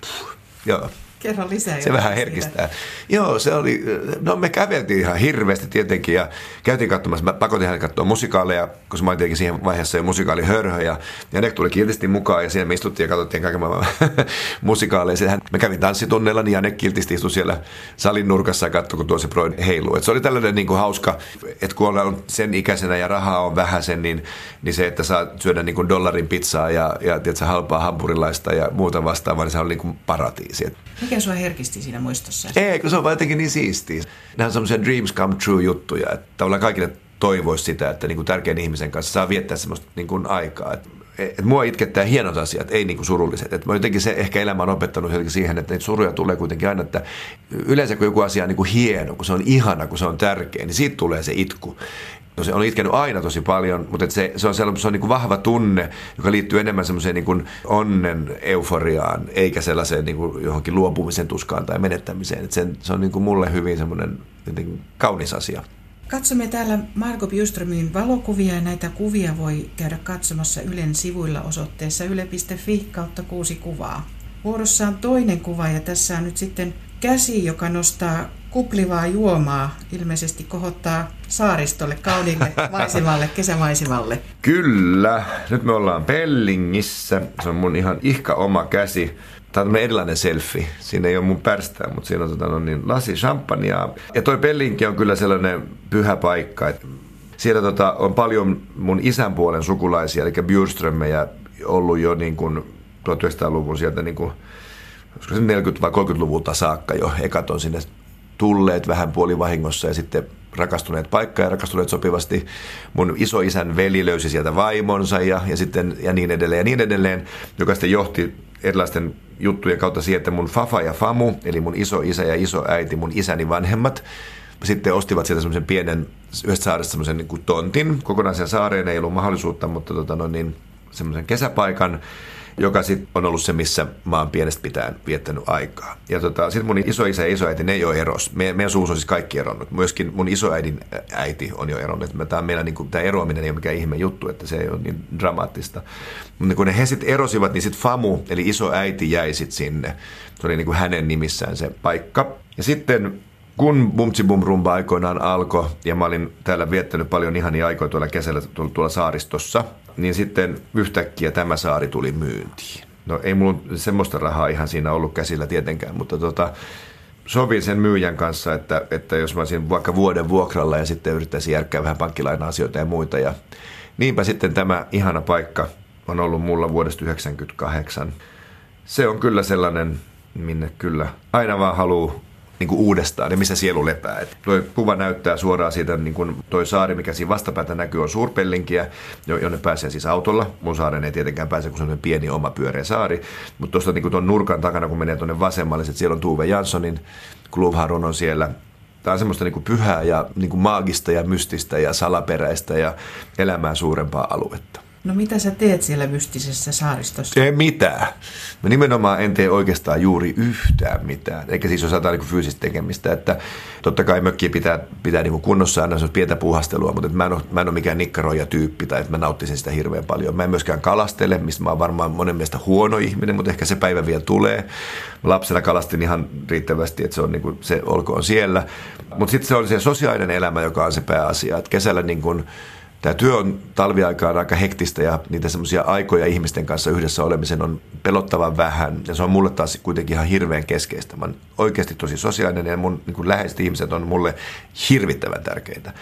pff, joo. Kerro lisää. Se vähän herkistää. Siitä. Joo, se oli, no me käveltiin ihan hirveästi tietenkin ja käytiin katsomassa, mä pakotin hänet katsoa musikaaleja, koska mä olin tietenkin siihen vaiheessa jo musikaali hörhö ja, ja ne tuli kiltisti mukaan ja siellä me istuttiin ja katsottiin kaiken maailman musikaaleja. Sitten me kävin tanssitunneilla, niin ne kiltisti istui siellä salin nurkassa ja katsoi, kun tuo se Broid heiluu. Et se oli tällainen niin kuin hauska, että kun on sen ikäisenä ja rahaa on vähäsen, niin, niin se, että saa syödä niin kuin dollarin pizzaa ja, ja tiedätkö, halpaa hampurilaista ja muuta vastaavaa, niin se on niin kuin paratiisi. Mikä sua herkisti siinä muistossa? Ei, kun se on jotenkin niin siistiä. Nämä on semmoisia dreams come true juttuja, että tavallaan kaikille toivoisi sitä, että niin kuin tärkeän ihmisen kanssa saa viettää semmoista niin kuin aikaa. Että et mua itkettää hienot asiat, ei niin kuin surulliset. Et mä jotenkin se ehkä elämä on opettanut siihen, että niitä suruja tulee kuitenkin aina, että yleensä kun joku asia on niin kuin hieno, kun se on ihana, kun se on tärkeä, niin siitä tulee se itku. No se on itkenyt aina tosi paljon, mutta se, se on, se on niin kuin vahva tunne, joka liittyy enemmän semmoiseen niin onnen euforiaan, eikä sellaiseen niin kuin johonkin luopumisen tuskaan tai menettämiseen. Et sen, se on niin kuin mulle hyvin semmoinen kaunis asia. Katsomme täällä Marko Bjuströmin valokuvia ja näitä kuvia voi käydä katsomassa Ylen sivuilla osoitteessa yle.fi kautta kuusi kuvaa. Vuorossa on toinen kuva ja tässä on nyt sitten käsi, joka nostaa kuplivaa juomaa, ilmeisesti kohottaa saaristolle, kauniille maisemalle, kesämaisemalle. Kyllä, nyt me ollaan Pellingissä. Se on mun ihan ihka oma käsi. Tämä on erilainen selfie. Siinä ei ole mun pärstää, mutta siinä on tota, no niin, lasi champagnea. Ja toi Pellinki on kyllä sellainen pyhä paikka. Että siellä tota, on paljon mun isän puolen sukulaisia, eli Bjurströmmejä, ollut jo niin kuin 1900-luvun sieltä niin kuin, 40- vai 30-luvulta saakka jo. Ekat on sinne tulleet vähän puolivahingossa ja sitten rakastuneet paikkaan ja rakastuneet sopivasti. Mun isoisän veli löysi sieltä vaimonsa ja, ja, sitten, ja niin edelleen ja niin edelleen, joka sitten johti erilaisten juttujen kautta siihen, että mun fafa ja famu, eli mun iso isä ja iso äiti, mun isäni vanhemmat, sitten ostivat sieltä semmoisen pienen, yhdestä saaresta semmoisen niin tontin. Kokonaisen saareen ei ollut mahdollisuutta, mutta tota, no niin, semmoisen kesäpaikan joka sitten on ollut se, missä mä oon pienestä pitäen viettänyt aikaa. Ja tota, sitten mun isoisä ja isoäiti, ne ei ole eros. Me, meidän suus on siis kaikki eronnut. Myöskin mun isoäidin äiti on jo eronnut. Tämä, meillä, niin kuin, tämä eroaminen ei ole mikään ihme juttu, että se ei ole niin dramaattista. Mutta kun he sitten erosivat, niin sitten Famu, eli isoäiti, jäi sitten sinne. Se oli niin hänen nimissään se paikka. Ja sitten kun Bumtsi Bum Rumba aikoinaan alkoi, ja mä olin täällä viettänyt paljon ihania aikoja tuolla kesällä tuolla, saaristossa, niin sitten yhtäkkiä tämä saari tuli myyntiin. No ei mulla semmoista rahaa ihan siinä ollut käsillä tietenkään, mutta tota, sovin sen myyjän kanssa, että, että jos mä olisin vaikka vuoden vuokralla ja sitten yrittäisin järkkää vähän pankkilaina-asioita ja muita. Ja niinpä sitten tämä ihana paikka on ollut mulla vuodesta 1998. Se on kyllä sellainen, minne kyllä aina vaan haluaa niin kuin uudestaan ja missä sielu lepää. Et toi kuva näyttää suoraan siitä, niin kuin toi saari, mikä siinä vastapäätä näkyy, on suurpellinkiä, jonne pääsee siis autolla. Mun saaren ei tietenkään pääse, kun se on pieni oma pyöreä saari. Mutta tuosta niin tuon nurkan takana, kun menee tuonne vasemmalle, että siellä on Tuve Janssonin, Kluvharun on siellä. Tämä on semmoista niin kuin pyhää ja niin kuin maagista ja mystistä ja salaperäistä ja elämää suurempaa aluetta. No mitä sä teet siellä mystisessä saaristossa? Ei mitään. Mä nimenomaan en tee oikeastaan juuri yhtään mitään. Eikä siis osata niin fyysistä tekemistä. Että totta kai mökki pitää, pitää niin kunnossa aina, se pientä puhastelua, mutta mä en, ole, mä en ole mikään nikkaroija tyyppi tai että mä nauttisin sitä hirveän paljon. Mä en myöskään kalastele, mistä mä oon varmaan monen mielestä huono ihminen, mutta ehkä se päivä vielä tulee. Mä lapsena kalastin ihan riittävästi, että se, on niin kuin, se olkoon siellä. Mutta sitten se on se sosiaalinen elämä, joka on se pääasia. Että kesällä niin Tämä työ on talviaikaan aika hektistä ja niitä semmoisia aikoja ihmisten kanssa yhdessä olemisen on pelottavan vähän. Ja se on mulle taas kuitenkin ihan hirveän keskeistä. Mä oon oikeasti tosi sosiaalinen ja mun niin läheiset ihmiset on mulle hirvittävän tärkeitä.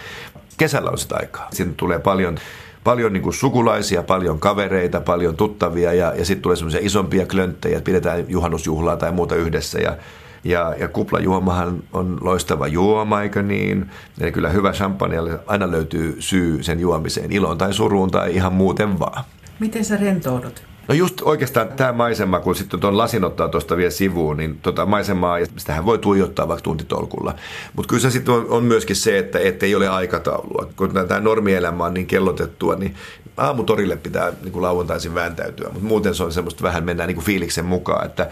Kesällä on sitä aikaa. Siinä tulee paljon paljon niin sukulaisia, paljon kavereita, paljon tuttavia ja, ja sitten tulee semmoisia isompia klönttejä, että pidetään juhannusjuhlaa tai muuta yhdessä ja ja, ja kuplajuomahan on loistava juoma, eikö niin? Eli kyllä hyvä champagne, aina löytyy syy sen juomiseen, iloon tai suruun tai ihan muuten vaan. Miten sä rentoudut? No just oikeastaan tämä maisema, kun sitten tuon lasin ottaa tuosta vielä sivuun, niin tota maisemaa, ja sitähän voi tuijottaa vaikka tuntitolkulla. Mutta kyllä se sitten on, on, myöskin se, että ei ole aikataulua. Kun tämä normielämä on niin kellotettua, niin aamutorille pitää niin kuin lauantaisin vääntäytyä, mutta muuten se on semmoista vähän mennään niin kuin fiiliksen mukaan, että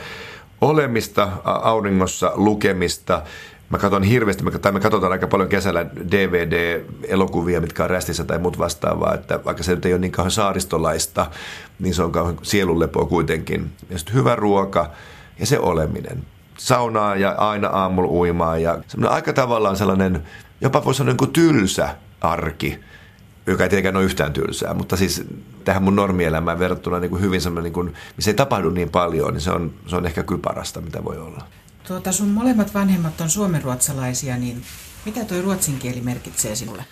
olemista, auringossa lukemista. Mä katson hirveästi, tai me katsotaan aika paljon kesällä DVD-elokuvia, mitkä on rästissä tai muut vastaavaa, että vaikka se nyt ei ole niin kauhean saaristolaista, niin se on kauhean sielunlepoa kuitenkin. Ja sitten hyvä ruoka ja se oleminen. Saunaa ja aina aamulla uimaa ja semmoinen aika tavallaan sellainen, jopa voisi sanoa niin kuin tylsä arki joka ei tietenkään ole yhtään tylsää, mutta siis tähän mun normielämään verrattuna niin kuin hyvin semmoinen, niin kuin, missä ei tapahdu niin paljon, niin se on, se on ehkä kyllä parasta, mitä voi olla. Tuota, sun molemmat vanhemmat on suomenruotsalaisia, niin mitä tuo ruotsin kieli merkitsee sinulle?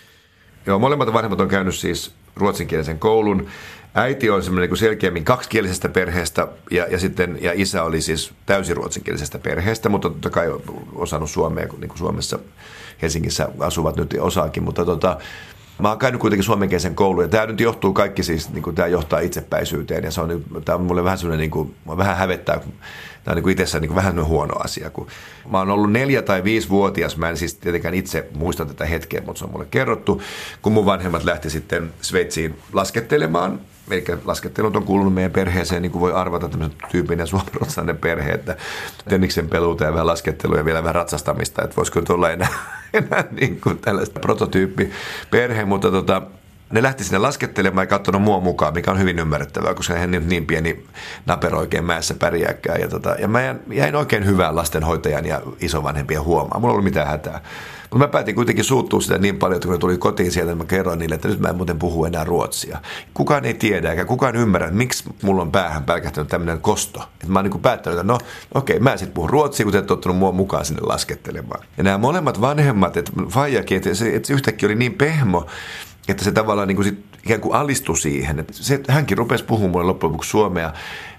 Joo, molemmat vanhemmat on käynyt siis ruotsinkielisen koulun. Äiti on semmoinen niin selkeämmin kaksikielisestä perheestä ja, ja, sitten, ja isä oli siis täysin ruotsinkielisestä perheestä, mutta totta kai osannut suomea, niin kuin Suomessa Helsingissä asuvat nyt osaakin, mutta tota, Mä oon käynyt kuitenkin suomenkielisen koulun ja tämä nyt johtuu kaikki siis, niin kuin, tämä johtaa itsepäisyyteen ja se on, tämä on mulle vähän sellainen, niin kuin, vähän hävettää, tämä on niin kuin itsessään niin kuin vähän huono asia. Kun mä oon ollut neljä tai viisi vuotias, mä en siis tietenkään itse muista tätä hetkeä, mutta se on mulle kerrottu, kun mun vanhemmat lähti sitten Sveitsiin laskettelemaan Eli laskettelut on kuulunut meidän perheeseen, niin kuin voi arvata tämmöisen tyypinen suomalainen perhe, että tenniksen peluuta ja vähän laskettelua ja vielä vähän ratsastamista, että voisiko nyt olla enää, enää niin kuin tällaista prototyyppiperhe, mutta tota, ne lähti sinne laskettelemaan ja katsonut mua mukaan, mikä on hyvin ymmärrettävää, koska hän nyt niin pieni napero oikein mäessä pärjääkään. Ja, tota, ja mä jäin, jäin oikein hyvään lastenhoitajan ja isovanhempien huomaan. Mulla ei ollut mitään hätää. Mutta mä päätin kuitenkin suuttua sitä niin paljon, että kun ne tuli kotiin sieltä, niin mä kerroin niille, että nyt mä en muuten puhu enää ruotsia. Kukaan ei tiedä eikä kukaan ymmärrä, miksi mulla on päähän pälkähtänyt tämmöinen kosto. Että mä oon niin päättänyt, että no okei, okay, mä sitten puhun ruotsia, kun te ette ottanut mua mukaan sinne laskettelemaan. Ja nämä molemmat vanhemmat, että Faijakin, että se, että se yhtäkkiä oli niin pehmo, että se tavallaan niin kuin sit ikään kuin alistui siihen. Että se, hänkin rupesi puhumaan mulle loppujen lopuksi suomea,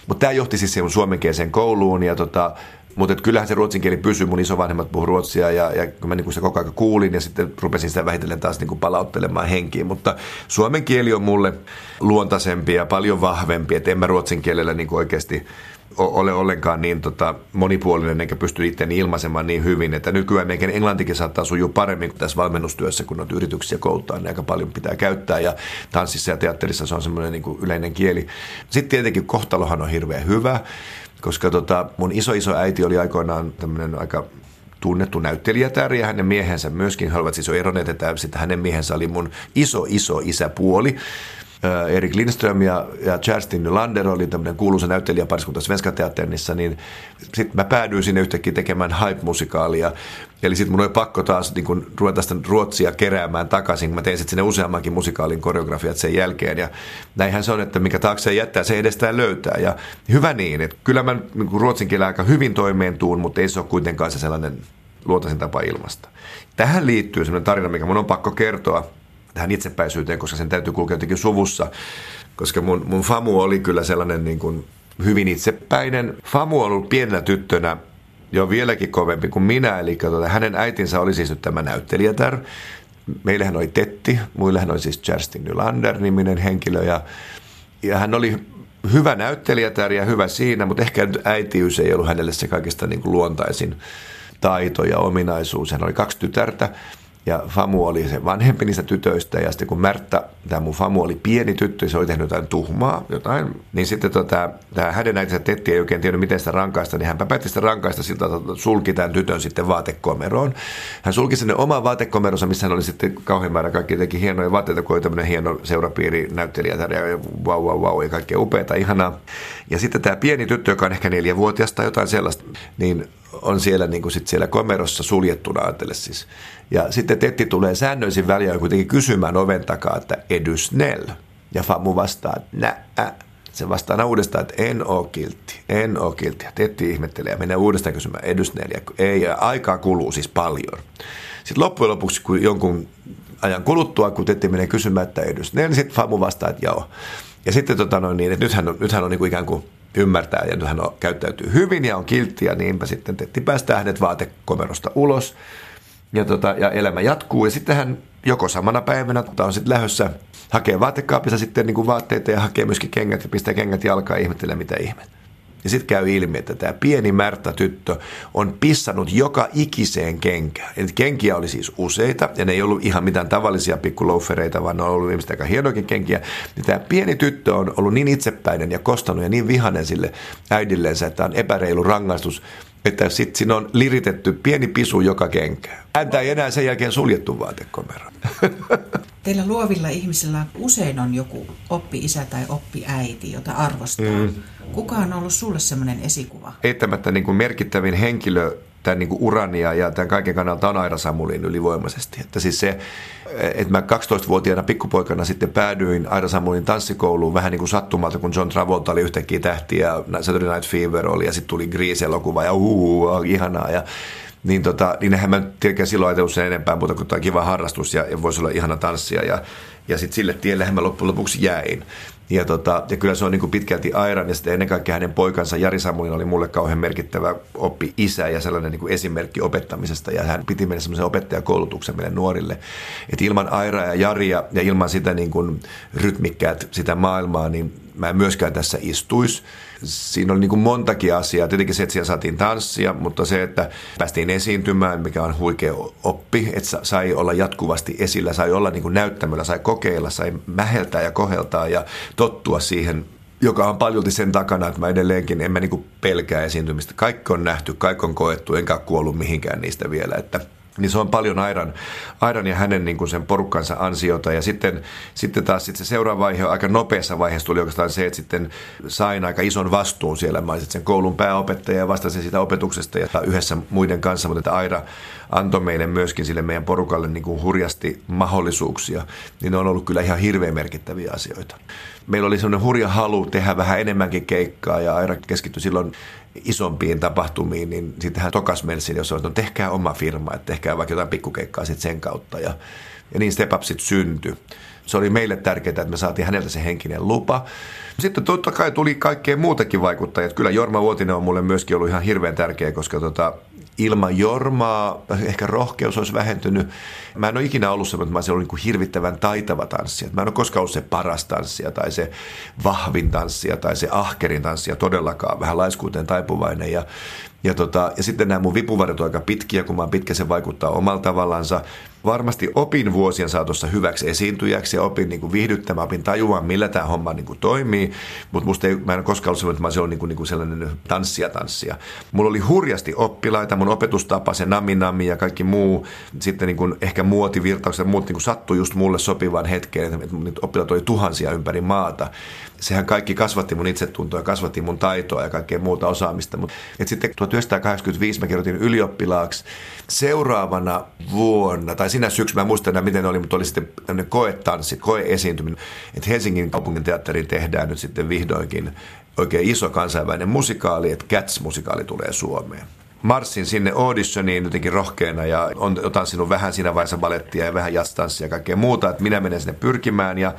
mutta tämä johti siis siihen suomenkieliseen kouluun ja tota, mutta kyllähän se ruotsin kieli pysyy, mun isovanhemmat puhuu ruotsia ja, ja kun mä niin sitä koko ajan kuulin ja sitten rupesin sitä vähitellen taas niin kuin palauttelemaan henkiin. Mutta suomen kieli on mulle luontaisempi ja paljon vahvempi, että en mä ruotsin kielellä niin kuin oikeasti ole ollenkaan niin tota, monipuolinen eikä pysty itseäni ilmaisemaan niin hyvin, että nykyään meidän englantikin saattaa sujua paremmin kuin tässä valmennustyössä, kun on yrityksiä kouluttaa, niin aika paljon pitää käyttää ja tanssissa ja teatterissa se on semmoinen niin yleinen kieli. Sitten tietenkin kohtalohan on hirveän hyvä, koska tota, mun iso iso äiti oli aikoinaan tämmöinen aika tunnettu näyttelijätär ja hänen miehensä myöskin, he olivat siis jo eronneet, että hänen miehensä oli mun iso iso isäpuoli. Erik Lindström ja, ja Kerstin Nylander oli tämmöinen kuuluisa näyttelijäpariskunta Svenska Teaternissa, niin sitten mä päädyin sinne yhtäkkiä tekemään hype-musikaalia. Eli sitten mun oli pakko taas niin kun, ruveta sitä ruotsia keräämään takaisin. Mä tein sitten sinne useammankin musikaalin koreografiat sen jälkeen. Ja näinhän se on, että mikä taakse jättää, se edestään löytää. Ja hyvä niin, että kyllä mä niin ruotsin kielellä aika hyvin toimeen tuun, mutta ei se ole kuitenkaan se sellainen luotaisin tapa ilmasta. Tähän liittyy sellainen tarina, mikä mun on pakko kertoa tähän itsepäisyyteen, koska sen täytyy kulkea jotenkin suvussa. Koska mun, mun famu oli kyllä sellainen niin kuin hyvin itsepäinen. Famu on ollut pienenä tyttönä jo vieläkin kovempi kuin minä, eli tuota, hänen äitinsä oli siis nyt tämä näyttelijätär. Meillähän oli Tetti, muillehän oli siis Kerstin Nylander-niminen henkilö, ja, ja hän oli hyvä näyttelijätär ja hyvä siinä, mutta ehkä nyt äitiys ei ollut hänelle se kaikista niin kuin luontaisin taito ja ominaisuus. Hän oli kaksi tytärtä ja Famu oli se vanhempi niistä tytöistä ja sitten kun Märttä, tämä mun Famu oli pieni tyttö, se oli tehnyt jotain tuhmaa, jotain, niin sitten tota, tämä hänen äitinsä Tetti ei oikein tiennyt miten sitä rankaista, niin hän päätti sitä rankaista siltä, että sulki tämän tytön sitten vaatekomeroon. Hän sulki sinne oman vaatekomeronsa, missä hän oli sitten kauhean määrä kaikki teki hienoja vaatteita, kun oli tämmöinen hieno seurapiiri, näyttelijä ja vau, vau, vau, ja kaikkea upeata, ihanaa. Ja sitten tämä pieni tyttö, joka on ehkä neljävuotias tai jotain sellaista, niin on siellä, niin kuin sit siellä komerossa suljettuna, ajattele siis. Ja sitten Tetti tulee säännöisin väliä kuitenkin kysymään oven takaa, että edus nell. Ja Famu vastaa, nää. Se vastaa uudestaan, että en oo kiltti, en oo kiltti. Ja Tetti ihmettelee ja menee uudestaan kysymään edusnell. Ja ei, ja aikaa kuluu siis paljon. Sitten loppujen lopuksi, kun jonkun ajan kuluttua, kun Tetti menee kysymään, että edusnell, niin sitten Famu vastaa, että joo. Ja sitten tota noin, niin, että nythän on, nythän on niin kuin ikään kuin ymmärtää ja hän on, käyttäytyy hyvin ja on kiltti ja niinpä sitten Tetti päästää hänet vaatekomerosta ulos ja, tota, ja elämä jatkuu ja sitten hän joko samana päivänä tai on sitten lähdössä hakee vaatekaapissa sitten niin kuin vaatteita ja hakee myöskin kengät ja pistää kengät jalkaan ja ihmettelee mitä ihmettä. Ja sitten käy ilmi, että tämä pieni Märtä tyttö on pissannut joka ikiseen kenkään. Eli kenkiä oli siis useita, ja ne ei ollut ihan mitään tavallisia pikkulouffereita, vaan ne on ollut ihmistä aika hienoikin kenkiä. Ja tämä pieni tyttö on ollut niin itsepäinen ja kostanut ja niin vihanen sille äidillensä, että on epäreilu rangaistus, että sitten siinä on liritetty pieni pisu joka kenkään. Häntä ei enää sen jälkeen suljettu vaatekomero. Teillä luovilla ihmisillä usein on joku oppi-isä tai oppi-äiti, jota arvostaa. Mm. Kuka on ollut sulle semmoinen esikuva? Eittämättä niin kuin merkittävin henkilö tämän niin kuin urania ja tämän kaiken kannalta on Aira Samulin ylivoimaisesti. Että siis se, että mä 12-vuotiaana pikkupoikana sitten päädyin Aira Samulin tanssikouluun vähän niin kuin sattumalta, kun John Travolta oli yhtäkkiä tähti ja Saturday Night Fever oli ja sitten tuli Grease-elokuva ja uuu, ihanaa. Ja niin, tota, niin eihän mä tietenkään silloin ajatellut sen enempää, mutta kun tämä kiva harrastus ja, ja voisi olla ihana tanssia. Ja, ja sitten sille tielle mä loppujen lopuksi jäin. Ja, tota, ja kyllä se on niin kuin pitkälti Airan ja sitten ennen kaikkea hänen poikansa Jari Samulin oli mulle kauhean merkittävä oppi isä ja sellainen niin kuin esimerkki opettamisesta. Ja hän piti meille semmoisen opettajakoulutuksen meille nuorille. Että ilman Airaa ja Jaria ja ilman sitä niin kuin rytmikkäät sitä maailmaa, niin mä en myöskään tässä istuisi. Siinä oli niin kuin montakin asiaa. Tietenkin se, että siellä saatiin tanssia, mutta se, että päästiin esiintymään, mikä on huikea oppi, että sai olla jatkuvasti esillä, sai olla niin kuin näyttämöllä, sai kokeilla, sai mäheltää ja koheltaa ja tottua siihen joka on paljolti sen takana, että mä edelleenkin en mä niin pelkää esiintymistä. Kaikki on nähty, kaikki on koettu, enkä kuollut mihinkään niistä vielä. Että niin se on paljon Airan, Airan ja hänen niin kuin sen porukkansa ansiota. Ja sitten, sitten taas sitten se seuraava vaihe, aika nopeassa vaiheessa tuli oikeastaan se, että sitten sain aika ison vastuun siellä. Mä sen koulun pääopettaja ja vastasin sitä opetuksesta ja yhdessä muiden kanssa, mutta että Aira antoi meille myöskin sille meidän porukalle niin kuin hurjasti mahdollisuuksia. Niin ne on ollut kyllä ihan hirveän merkittäviä asioita. Meillä oli sellainen hurja halu tehdä vähän enemmänkin keikkaa ja Aira keskittyi silloin isompiin tapahtumiin, niin sitten hän tokas meille sinne, jos että no, tehkää oma firma, että tehkää vaikka jotain pikkukeikkaa sitten sen kautta. Ja, ja niin Step Up sitten syntyi. Se oli meille tärkeää, että me saatiin häneltä se henkinen lupa. Sitten totta kai tuli kaikkea muutakin vaikuttajia. Kyllä Jorma Vuotinen on mulle myöskin ollut ihan hirveän tärkeä, koska tota, ilman Jormaa ehkä rohkeus olisi vähentynyt. Mä en ole ikinä ollut semmoinen, että mä olisin niin hirvittävän taitava tanssija. Mä en ole koskaan ollut se paras tanssija tai se vahvin tanssija tai se ahkerin tanssija todellakaan, vähän laiskuuteen taipuvainen. Ja, Ja, tota, ja sitten nämä mun vipuvarjot on aika pitkiä, kun mä oon pitkä, se vaikuttaa omalla tavallansa. Varmasti opin vuosien saatossa hyväksi esiintyjäksi ja opin niin kuin viihdyttämään, opin tajuamaan, millä tämä homma niin kuin toimii. Mutta musta ei, mä en koskaan ollut että mä olisin niin kuin, niin kuin sellainen tanssia tanssia. Mulla oli hurjasti oppilaita, mun opetustapa, se nami nami ja kaikki muu, sitten niin kuin ehkä muotivirtaukset ja muut niin kuin sattui just mulle sopivaan hetkeen, että oppilaat oli tuhansia ympäri maata sehän kaikki kasvatti mun itsetuntoa, kasvatti mun taitoa ja kaikkea muuta osaamista. Mut, et sitten 1985 mä kirjoitin ylioppilaaksi seuraavana vuonna, tai sinä syksynä, mä muistan enää miten oli, mutta oli sitten tämmöinen koetanssi, koeesiintyminen, että Helsingin kaupungin teatteri tehdään nyt sitten vihdoinkin oikein iso kansainvälinen musikaali, että Cats-musikaali tulee Suomeen marssin sinne auditioniin jotenkin rohkeana ja otan sinun vähän siinä vaiheessa balettia ja vähän jastanssia ja kaikkea muuta, että minä menen sinne pyrkimään ja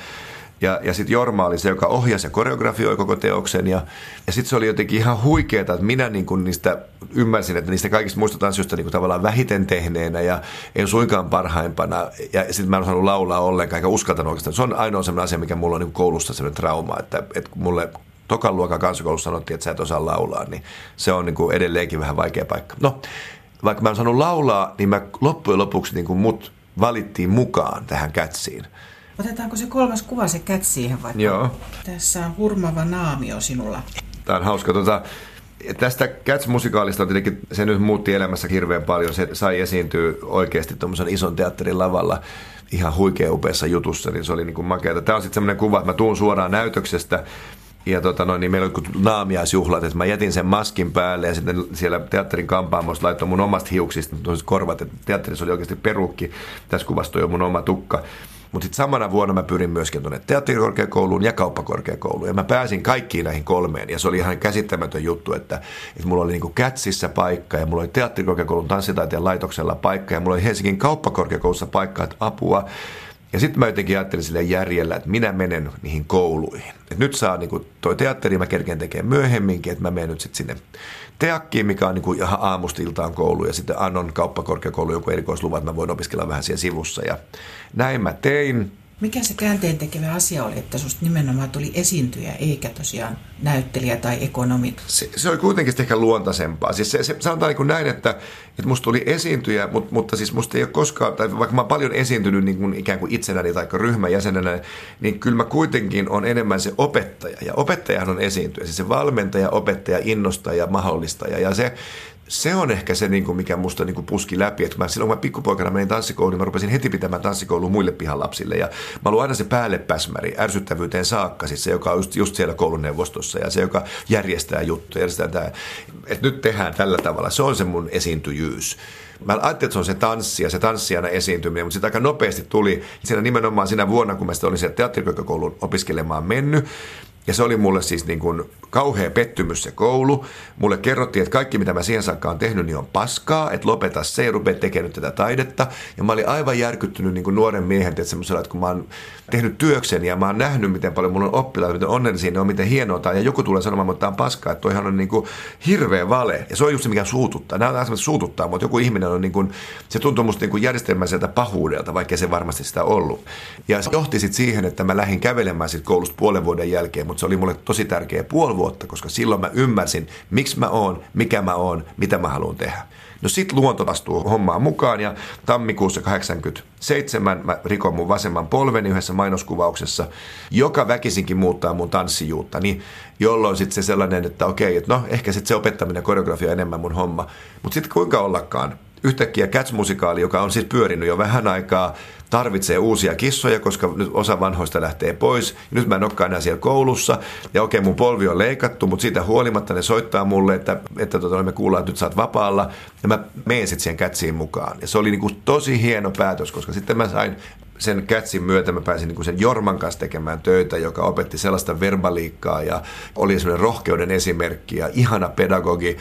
ja, ja sitten Jorma oli se, joka ohjasi ja koreografioi koko teoksen. Ja, ja sitten se oli jotenkin ihan huikeaa, että minä niin kuin niistä ymmärsin, että niistä kaikista muista tanssijoista niin tavallaan vähiten tehneenä ja en suinkaan parhaimpana. Ja sitten mä en osannut laulaa ollenkaan, eikä uskaltanut oikeastaan. Se on ainoa sellainen asia, mikä mulla on niin koulussa sellainen trauma, että, että mulle tokan luokan kansakoulussa sanottiin, että sä et osaa laulaa, niin se on niin kuin edelleenkin vähän vaikea paikka. No, vaikka mä en saanut laulaa, niin mä loppujen lopuksi niin kuin mut valittiin mukaan tähän kätsiin. Otetaanko se kolmas kuva, se kät siihen vaikka? Joo. Tässä on hurmava naamio sinulla. Tämä on hauska. Tuota, tästä Cats-musikaalista tietenkin se nyt muutti elämässä hirveän paljon. Se sai esiintyä oikeasti tuommoisen ison teatterin lavalla ihan huikea upeassa jutussa, niin se oli niin kuin makeata. Tämä on sitten semmoinen kuva, että mä tuun suoraan näytöksestä ja tota noin, niin meillä oli naamiaisjuhlat, että mä jätin sen maskin päälle ja sitten siellä teatterin kampaamossa laittoi mun omasta hiuksista korvat, että teatterissa oli oikeasti perukki. Tässä kuvasta on mun oma tukka. Mutta sitten samana vuonna mä pyrin myöskin tuonne teatterikorkeakouluun ja kauppakorkeakouluun. Ja mä pääsin kaikkiin näihin kolmeen. Ja se oli ihan käsittämätön juttu, että, että mulla oli niinku Kätsissä paikka ja mulla oli teatterikorkeakoulun tanssitaiteen laitoksella paikka ja mulla oli Helsingin kauppakorkeakoulussa paikka, että apua. Ja sitten mä jotenkin ajattelin sille järjellä, että minä menen niihin kouluihin. Et nyt saa niin toi teatteri, mä kerkeen tekemään myöhemminkin, että mä menen nyt sitten sinne Teakkiin, mikä on niin kuin ihan aamusta iltaan koulu ja sitten Annon kauppakorkeakoulu joku erikoisluva, että mä voin opiskella vähän siellä sivussa ja näin mä tein. Mikä se käänteen tekevä asia oli, että susta nimenomaan tuli esiintyjä eikä tosiaan näyttelijä tai ekonomi? Se, se oli kuitenkin ehkä luontaisempaa. Siis se, se, sanotaan niin näin, että, että musta tuli esiintyjä, mutta, mutta siis musta ei ole koskaan, tai vaikka mä oon paljon esiintynyt niin kuin ikään kuin itsenäni tai ryhmän jäsenenä, niin kyllä mä kuitenkin on enemmän se opettaja. Ja opettajahan on esiintyjä, siis se valmentaja, opettaja, innostaja, mahdollistaja. Ja se, se on ehkä se, niin kuin, mikä musta niin kuin puski läpi. Että mä, silloin kun mä pikkupoikana menin tanssikouluun, niin mä rupesin heti pitämään tanssikoulua muille pihan lapsille. Ja mä olin aina se päällepäsmäri, ärsyttävyyteen saakka, siis se, joka on just, just siellä kouluneuvostossa ja se, joka järjestää juttuja. Järjestää tämä, että nyt tehdään tällä tavalla. Se on se mun esiintyjyys. Mä ajattelin, että se on se tanssi ja se tanssijana esiintyminen, mutta sitten aika nopeasti tuli, siinä nimenomaan siinä vuonna, kun mä olin siellä teatterikoulun opiskelemaan mennyt, ja se oli mulle siis niin kuin kauhea pettymys se koulu. Mulle kerrottiin, että kaikki mitä mä siihen saakka on tehnyt, niin on paskaa, että lopeta se ja rupea tekemään tätä taidetta. Ja mä olin aivan järkyttynyt niin kuin nuoren miehen, että semmoisella, että kun mä oon tehnyt työkseni ja mä oon nähnyt, miten paljon mulla on oppilaita, miten onnellisia ne on, miten hienoa tämä Ja joku tulee sanomaan, että tämä on paskaa, että toihan on niin kuin hirveä vale. Ja se on just se, mikä suututtaa. Nämä on suututtaa, mutta joku ihminen on niin kuin, se tuntuu musta niin kuin järjestelmäiseltä pahuudelta, vaikka se varmasti sitä ollut. Ja se johti sitten siihen, että mä lähdin kävelemään sitten koulusta puolen vuoden jälkeen, mutta se oli mulle tosi tärkeä puoli vuotta, koska silloin mä ymmärsin, miksi mä oon, mikä mä oon, mitä mä haluan tehdä. No sit luonto astuu hommaan mukaan ja tammikuussa 87 mä rikon mun vasemman polveni yhdessä mainoskuvauksessa, joka väkisinkin muuttaa mun tanssijuutta, niin jolloin sitten se sellainen, että okei, että no ehkä sitten se opettaminen koreografia enemmän mun homma. Mutta sitten kuinka ollakaan, yhtäkkiä Cats-musikaali, joka on siis pyörinyt jo vähän aikaa, tarvitsee uusia kissoja, koska nyt osa vanhoista lähtee pois. Nyt mä en olekaan enää siellä koulussa. Ja okei, mun polvi on leikattu, mutta siitä huolimatta ne soittaa mulle, että, että tota, me kuullaan, että nyt sä oot vapaalla. Ja mä menen sitten siihen kätsiin mukaan. Ja se oli niin kuin tosi hieno päätös, koska sitten mä sain sen kätsin myötä mä pääsin niin sen Jorman kanssa tekemään töitä, joka opetti sellaista verbaliikkaa ja oli sellainen rohkeuden esimerkki ja ihana pedagogi,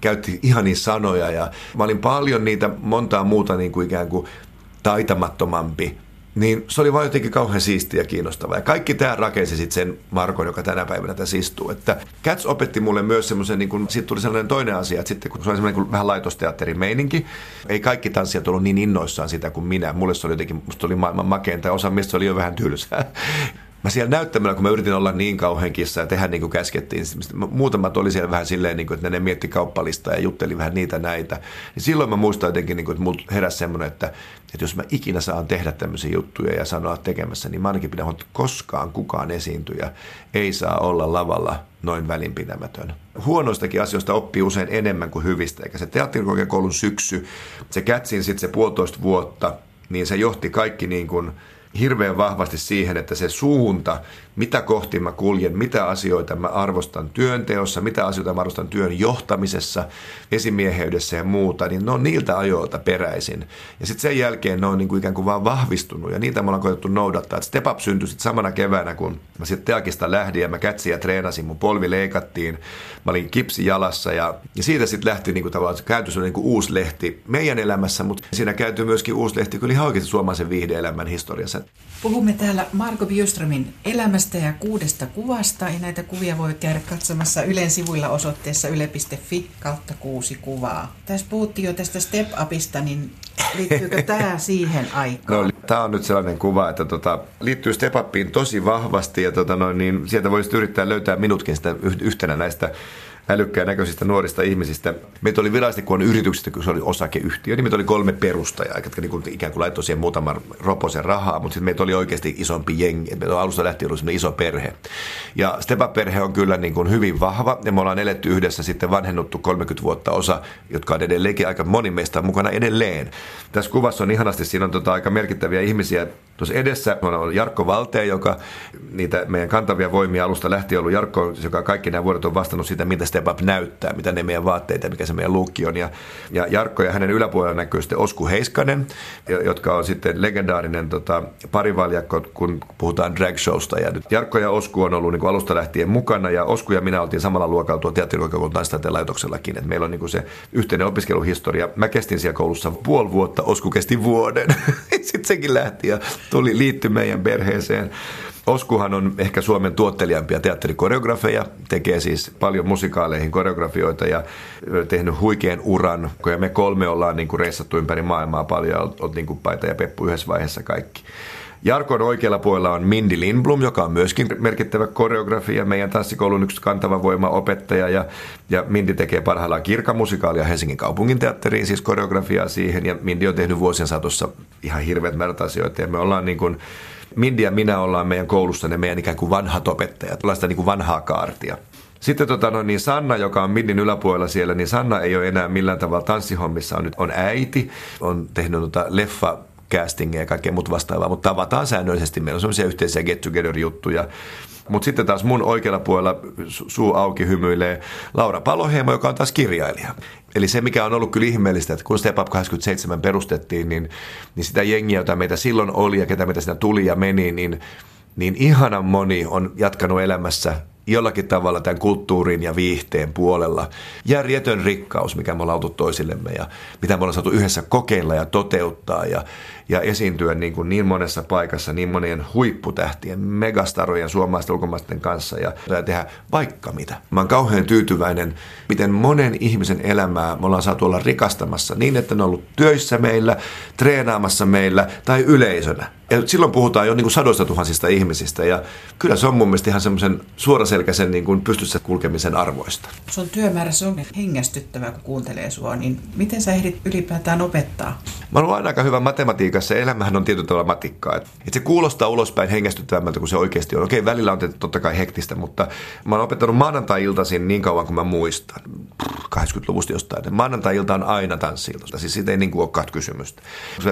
käytti ihania sanoja ja mä olin paljon niitä montaa muuta niin kuin ikään kuin taitamattomampi niin se oli vain jotenkin kauhean siistiä ja kiinnostavaa. Ja kaikki tämä rakensi sitten sen Markon, joka tänä päivänä tässä istuu. Että Cats opetti mulle myös semmoisen, niin kun, siitä tuli sellainen toinen asia, että sitten kun se oli semmoinen niin vähän laitosteatterin meininki, ei kaikki tanssijat ollut niin innoissaan sitä kuin minä. Mulle se oli jotenkin, musta oli maailman makeinta ja osa mistä oli jo vähän tylsää. Mä siellä näyttämällä, kun mä yritin olla niin kauhean kissa ja tehdä niin kuin käskettiin, niin muutamat oli siellä vähän silleen, niin kuin, että ne mietti kauppalista ja jutteli vähän niitä näitä. Ja silloin mä muistan jotenkin, niin kuin, että mulla heräsi semmoinen, että, että jos mä ikinä saan tehdä tämmöisiä juttuja ja sanoa tekemässä, niin mä ainakin pidän että koskaan kukaan esiintyjä ei saa olla lavalla noin välinpidämätön. Huonoistakin asioista oppii usein enemmän kuin hyvistä, eikä se teatterikorkeakoulun syksy, se kätsin sitten se puolitoista vuotta, niin se johti kaikki niin kuin – hirveän vahvasti siihen, että se suunta, mitä kohti mä kuljen, mitä asioita mä arvostan työnteossa, mitä asioita mä arvostan työn johtamisessa, esimieheydessä ja muuta, niin ne on niiltä ajoilta peräisin. Ja sitten sen jälkeen ne on niin kuin ikään kuin vaan vahvistunut ja niitä me ollaan koettu noudattaa. Et Step Up syntyi sitten samana keväänä, kun mä sitten Teakista lähdin ja mä kätsiä treenasin, mun polvi leikattiin, mä olin kipsi jalassa ja, ja siitä sitten lähti niin kuin tavallaan, kääntyi niin kuin uusi lehti meidän elämässä, mutta siinä käytyi myöskin uusi lehti kyllä ihan oikeasti suomalaisen viihdeelämän historiassa. Puhumme täällä Marko Bjuströmin elämästä ja kuudesta kuvasta. Ja näitä kuvia voi käydä katsomassa Ylen sivuilla osoitteessa yle.fi kautta kuusi kuvaa. Tässä puhuttiin jo tästä Step Upista, niin liittyykö tämä siihen aikaan? No, tämä on nyt sellainen kuva, että tota, liittyy Step Upiin tosi vahvasti ja tota, no, niin sieltä voisi yrittää löytää minutkin sitä yhtenä näistä älykkään näköisistä nuorista ihmisistä. Meitä oli virallisesti, kun on yrityksistä, kun se oli osakeyhtiö, niin meitä oli kolme perustajaa, jotka niin kuin, ikään kuin laittoi siihen muutaman roposen rahaa, mutta sitten meitä oli oikeasti isompi jengi. Meillä on alusta lähtien ollut iso perhe. Ja Stepa-perhe on kyllä niin kuin hyvin vahva, ja me ollaan eletty yhdessä sitten vanhennuttu 30 vuotta osa, jotka on edelleenkin aika moni meistä mukana edelleen. Tässä kuvassa on ihanasti, siinä on tota aika merkittäviä ihmisiä. Tuossa edessä on Jarkko Valtea, joka niitä meidän kantavia voimia alusta lähtien ollut Jarkko, joka kaikki nämä vuodet on vastannut siitä, mitä Step Up näyttää, mitä ne meidän vaatteet ja mikä se meidän luukki on. Ja, ja Jarkko ja hänen yläpuolella näkyy sitten Osku Heiskanen, jotka on sitten legendaarinen tota, parivaljakko, kun puhutaan drag showsta. Ja nyt Jarkko ja Osku on ollut niin kuin alusta lähtien mukana ja Osku ja minä oltiin samalla luokalla tuo teatterikorkeakoulun laitoksellakin. Et meillä on niin kuin se yhteinen opiskeluhistoria. Mä kestin siellä koulussa puoli vuotta, Osku kesti vuoden. sitten sekin lähti ja tuli liitty meidän perheeseen. Oskuhan on ehkä Suomen tuottelijampia teatterikoreografeja, tekee siis paljon musikaaleihin koreografioita ja tehnyt huikean uran. Ja me kolme ollaan niin kuin reissattu ympäri maailmaa paljon, olet niin kuin Paita ja Peppu yhdessä vaiheessa kaikki. Jarkon oikealla puolella on Mindy Lindblom, joka on myöskin merkittävä koreografia, meidän tanssikoulun yksi kantava voima opettaja ja, ja Mindy tekee parhaillaan kirkamusikaalia Helsingin kaupungin teatteriin, siis koreografiaa siihen ja Mindy on tehnyt vuosien saatossa ihan hirveät määrät asioita ja me ollaan niin kuin Mindy ja minä ollaan meidän koulussa ne meidän ikään kuin vanhat opettajat, tällaista niin kuin vanhaa kaartia. Sitten tota, no, niin Sanna, joka on Minnin yläpuolella siellä, niin Sanna ei ole enää millään tavalla tanssihommissa, on nyt on äiti, on tehnyt tota leffa castingia ja kaikkea muuta vastaavaa, mutta tavataan säännöllisesti. Meillä on sellaisia yhteisiä get together juttuja. Mutta sitten taas mun oikealla puolella suu auki hymyilee Laura Paloheimo, joka on taas kirjailija. Eli se, mikä on ollut kyllä ihmeellistä, että kun Step Up 27 perustettiin, niin, niin sitä jengiä, jota meitä silloin oli ja ketä meitä siinä tuli ja meni, niin, niin ihanan moni on jatkanut elämässä jollakin tavalla tämän kulttuurin ja viihteen puolella. Järjetön rikkaus, mikä me ollaan oltu toisillemme ja mitä me ollaan saatu yhdessä kokeilla ja toteuttaa ja, ja esiintyä niin, kuin niin monessa paikassa niin monien huipputähtien, megastarojen suomalaisten ulkomaisten kanssa ja, ja tehdä vaikka mitä. Mä oon kauhean tyytyväinen, miten monen ihmisen elämää me ollaan saatu olla rikastamassa niin, että ne on ollut töissä meillä, treenaamassa meillä tai yleisönä. Ja silloin puhutaan jo niin kuin sadoista tuhansista ihmisistä ja kyllä se on mun mielestä ihan semmoisen suoraselkäisen niin kuin pystyssä kulkemisen arvoista. Sun työmäärä se on hengästyttävää, kun kuuntelee sua, niin miten sä ehdit ylipäätään opettaa? Mä oon aina aika hyvä matematiikassa ja elämähän on tietyllä tavalla matikkaa. Että se kuulostaa ulospäin hengästyttävämmältä kuin se oikeasti on. Okei, välillä on totta kai hektistä, mutta mä oon opettanut maanantai-iltaisin niin kauan kuin mä muistan. 80-luvusta jostain. Maanantai-ilta on aina tanssilta. Siis siitä ei niin kuin ole kysymystä.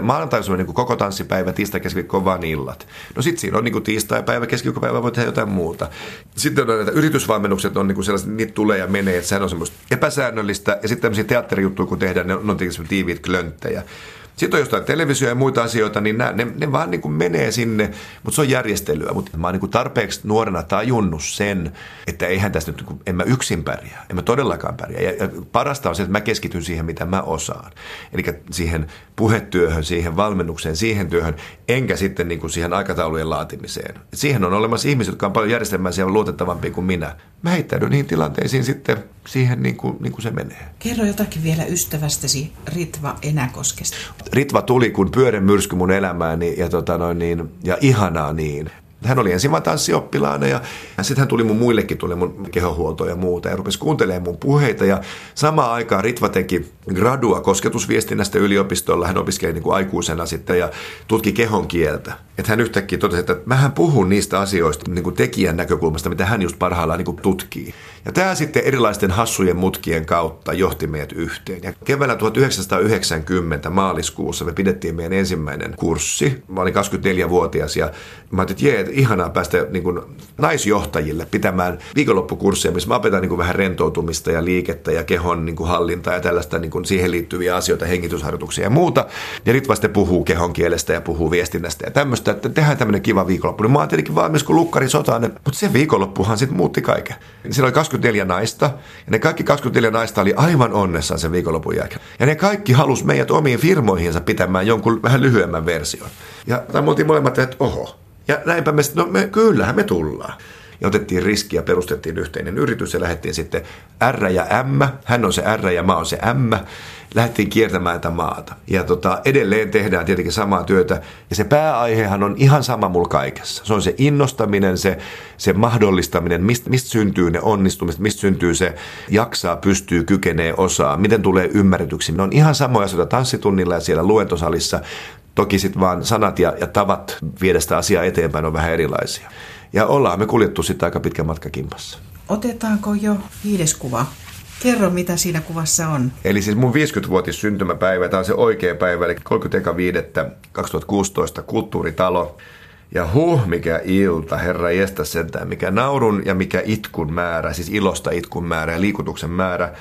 Maanantai on niin kuin koko tanssipäivä, tiistai, keskiviikko, vaan illat. No sitten siinä on niin kuin tiistai-päivä, keskiviikkopäivä, voi tehdä jotain muuta. Sitten on näitä yritysvalmennukset, on niin kuin sellaiset, niitä tulee ja menee, että sehän on semmoista epäsäännöllistä. Ja sitten tämmöisiä teatterijuttuja, kun tehdään, ne on, ne on tiiviit klönttejä. Sitten on jostain televisio ja muita asioita, niin nämä, ne, ne vaan niin kuin menee sinne, mutta se on järjestelyä. Mutta mä oon niin kuin tarpeeksi nuorena tajunnut sen, että eihän tässä nyt, niin en mä yksin pärjää, en mä todellakaan pärjää. Ja, ja parasta on se, että mä keskityn siihen, mitä mä osaan. Eli siihen puhetyöhön, siihen valmennukseen, siihen työhön, enkä sitten niin kuin siihen aikataulujen laatimiseen. Et siihen on olemassa ihmisiä, jotka on paljon järjestelmäisiä ja luotettavampia kuin minä. Mä heittäydyn niihin tilanteisiin sitten siihen niin kuin, niin kuin se menee. Kerro jotakin vielä ystävästäsi Ritva Enäkoskesta. Ritva tuli kun pyören myrsky mun elämääni ja, tota noin, niin, ja ihanaa niin. Hän oli ensin vaan tanssioppilaana ja sitten hän tuli mun muillekin, tuli mun kehohuoltoon ja muuta ja rupesi kuuntelemaan mun puheita. Ja samaan aikaan Ritva teki gradua kosketusviestinnästä yliopistolla. Hän opiskeli niin kuin aikuisena sitten ja tutki kehon kieltä. Että hän yhtäkkiä totesi, että mähän puhun niistä asioista niin kuin tekijän näkökulmasta, mitä hän just parhaillaan niin kuin tutkii. Ja tämä sitten erilaisten hassujen mutkien kautta johti meidät yhteen. Ja keväällä 1990 maaliskuussa me pidettiin meidän ensimmäinen kurssi. Mä olin 24-vuotias ja mä ajattelin, että jee, ihanaa päästä niin kuin naisjohtajille pitämään viikonloppukursseja, missä mä opetan niin kuin vähän rentoutumista ja liikettä ja kehon niin kuin hallintaa ja tällaista niin kuin siihen liittyviä asioita, hengitysharjoituksia ja muuta. Ja nyt vasta puhuu kehon kielestä ja puhuu viestinnästä ja tämmöistä, että tehdään tämmöinen kiva viikonloppu. Niin mä oon tietenkin valmis kuin lukkari sotaan, mutta se viikonloppuhan sitten muutti kaiken. Siellä oli 24 naista ja ne kaikki 24 naista oli aivan onnessaan sen viikonlopun jälkeen. Ja ne kaikki halus meidät omiin firmoihinsa pitämään jonkun vähän lyhyemmän version. Ja tai me oltiin molemmat, että oho, ja näinpä me no me, kyllähän me tullaan. Ja otettiin riskiä, perustettiin yhteinen yritys ja lähdettiin sitten R ja M. Hän on se R ja mä on se M. Lähdettiin kiertämään tätä maata. Ja tota, edelleen tehdään tietenkin samaa työtä. Ja se pääaihehan on ihan sama mulla kaikessa. Se on se innostaminen, se, se mahdollistaminen, mistä mist syntyy ne onnistumiset, mistä syntyy se jaksaa, pystyy, kykenee, osaa, miten tulee ymmärretyksi. Ne on ihan samoja asioita tanssitunnilla ja siellä luentosalissa. Toki sitten vaan sanat ja, ja tavat viedä sitä asiaa eteenpäin on vähän erilaisia. Ja ollaan me kuljettu sitten aika pitkä matka kimpassa. Otetaanko jo viides kuva? Kerro, mitä siinä kuvassa on. Eli siis mun 50-vuotis syntymäpäivä, tämä on se oikea päivä, eli 30.5.2016 kulttuuritalo. Ja huh, mikä ilta, herra jästä sentään, mikä naurun ja mikä itkun määrä, siis ilosta itkun määrä ja liikutuksen määrä.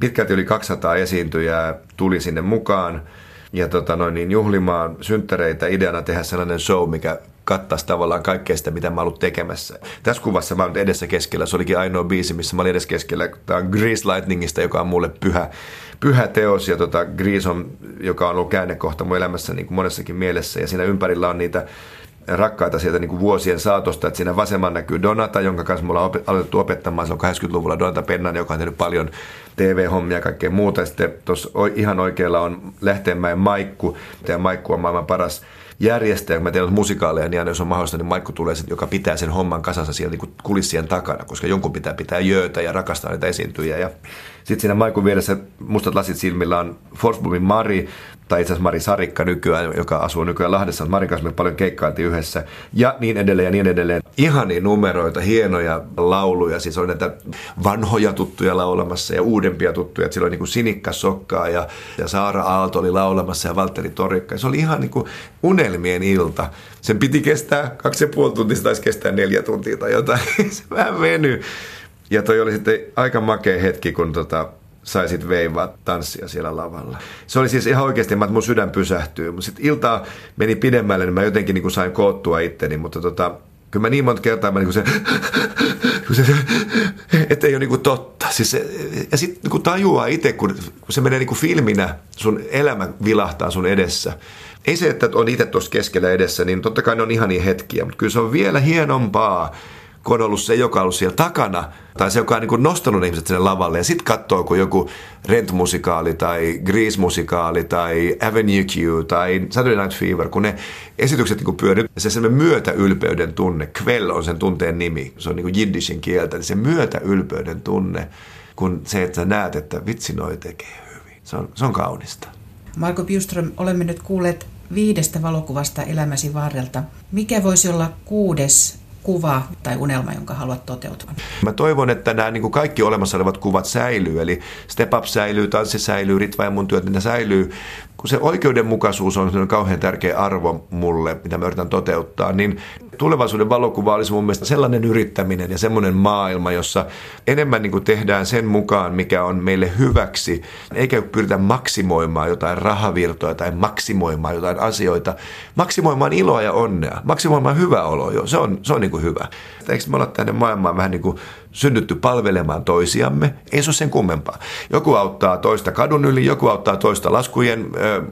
Pitkälti yli 200 esiintyjää tuli sinne mukaan ja tota noin, niin juhlimaan synttäreitä ideana tehdä sellainen show, mikä kattaisi tavallaan kaikkea sitä, mitä mä ollut tekemässä. Tässä kuvassa mä olen edessä keskellä. Se olikin ainoa biisi, missä mä olin edessä keskellä. Tämä on Grease Lightningista, joka on mulle pyhä, pyhä teos. Ja tota, Grease on, joka on ollut käännekohta mun elämässä niin kuin monessakin mielessä. Ja siinä ympärillä on niitä rakkaita sieltä niin kuin vuosien saatosta, että siinä vasemman näkyy Donata, jonka kanssa mulla on aloitettu opettamaan silloin 80-luvulla Donata Pennan, joka on tehnyt paljon TV-hommia ja kaikkea muuta. Ja sitten tuossa ihan oikealla on Lähteenmäen Maikku, ja Maikku on maailman paras järjestäjä, kun mä teen musikaaleja, niin aina jos on mahdollista, niin Maikku tulee sit, joka pitää sen homman kasassa siellä niin kulissien takana, koska jonkun pitää pitää jöötä ja rakastaa niitä esiintyjiä. Ja sitten siinä Maikun vieressä mustat lasit silmillä on Forsblomin Mari, tai itse asiassa Mari Sarikka nykyään, joka asuu nykyään Lahdessa. Marin kanssa me paljon keikkailtiin yhdessä. Ja niin edelleen ja niin edelleen. Ihania numeroita, hienoja lauluja. Siis oli näitä vanhoja tuttuja laulamassa ja uudempia tuttuja. Että silloin niin kuin Sinikka Sokkaa ja, ja Saara Aalto oli laulamassa ja Valtteri Torikka. Se oli ihan niin kuin unelmien ilta. Sen piti kestää kaksi ja puoli tuntia, se taisi kestää neljä tuntia tai jotain. se vähän veny. Ja toi oli sitten aika makea hetki, kun tota, sai sitten veivaa tanssia siellä lavalla. Se oli siis ihan oikeasti, että mun sydän pysähtyy. Mutta sitten iltaa meni pidemmälle, niin mä jotenkin niin sain koottua itteni, mutta tota, kyllä mä niin monta kertaa mä niin se, se, että ei ole niin totta. Siis se, ja sitten niin tajuaa itse, kun, kun se menee niin filminä, sun elämä vilahtaa sun edessä. Ei se, että on itse tuossa keskellä edessä, niin totta kai ne on ihania hetkiä, mutta kyllä se on vielä hienompaa, kun on ollut se, joka on ollut siellä takana, tai se, joka on niin nostanut ihmiset sinne lavalle, ja sitten katsoo, kun joku Rent-musikaali, tai Grease-musikaali, tai Avenue Q, tai Saturday Night Fever, kun ne esitykset niin pyörii, se semmoinen myötäylpeyden tunne, Kvell on sen tunteen nimi, se on niin jiddishin kieltä, niin se myötäylpeyden tunne, kun se, että sä näet, että vitsi noi tekee hyvin, se on, se on kaunista. Marko Bjuström, olemme nyt kuulleet viidestä valokuvasta elämäsi varrelta. Mikä voisi olla kuudes kuva tai unelma, jonka haluat toteutua? Mä toivon, että nämä niin kuin kaikki olemassa olevat kuvat säilyy, eli Step Up säilyy, Tanssi säilyy, Ritva ja mun työt, niin ne säilyy. Kun se oikeudenmukaisuus on kauhean tärkeä arvo mulle, mitä mä yritän toteuttaa, niin tulevaisuuden valokuva olisi mun mielestä sellainen yrittäminen ja semmoinen maailma, jossa enemmän niin kuin tehdään sen mukaan, mikä on meille hyväksi, eikä pyritä maksimoimaan jotain rahavirtoja tai maksimoimaan jotain asioita. Maksimoimaan iloa ja onnea, maksimoimaan hyvä olo, jo. se on, se on niin kuin hyvä. Eikö me olla tänne maailmaan vähän niin kuin synnytty palvelemaan toisiamme. Ei se ole sen kummempaa. Joku auttaa toista kadun yli, joku auttaa toista laskujen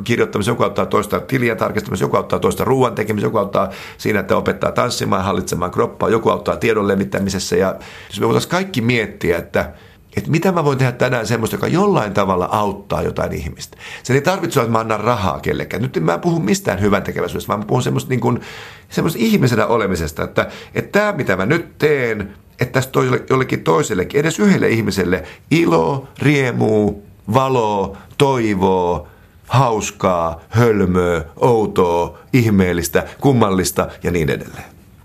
kirjoittamisen, joku auttaa toista tilien tarkistamisen, joku auttaa toista ruoan tekemisessä, joku auttaa siinä, että opettaa tanssimaan, hallitsemaan kroppaa, joku auttaa tiedon levittämisessä. Ja jos me voitaisiin kaikki miettiä, että että mitä mä voin tehdä tänään semmoista, joka jollain tavalla auttaa jotain ihmistä. Se ei tarvitse että mä annan rahaa kellekään. Nyt en mä puhu mistään hyvän tekeväisyydestä, vaan mä puhun semmoista, niin kuin, semmoista ihmisenä olemisesta, että, että tämä mitä mä nyt teen, että tästä toiselle, jollekin toisellekin, edes yhdelle ihmiselle, ilo, riemu, valo, toivo, hauskaa, hölmöä, outoa, ihmeellistä, kummallista ja niin edelleen.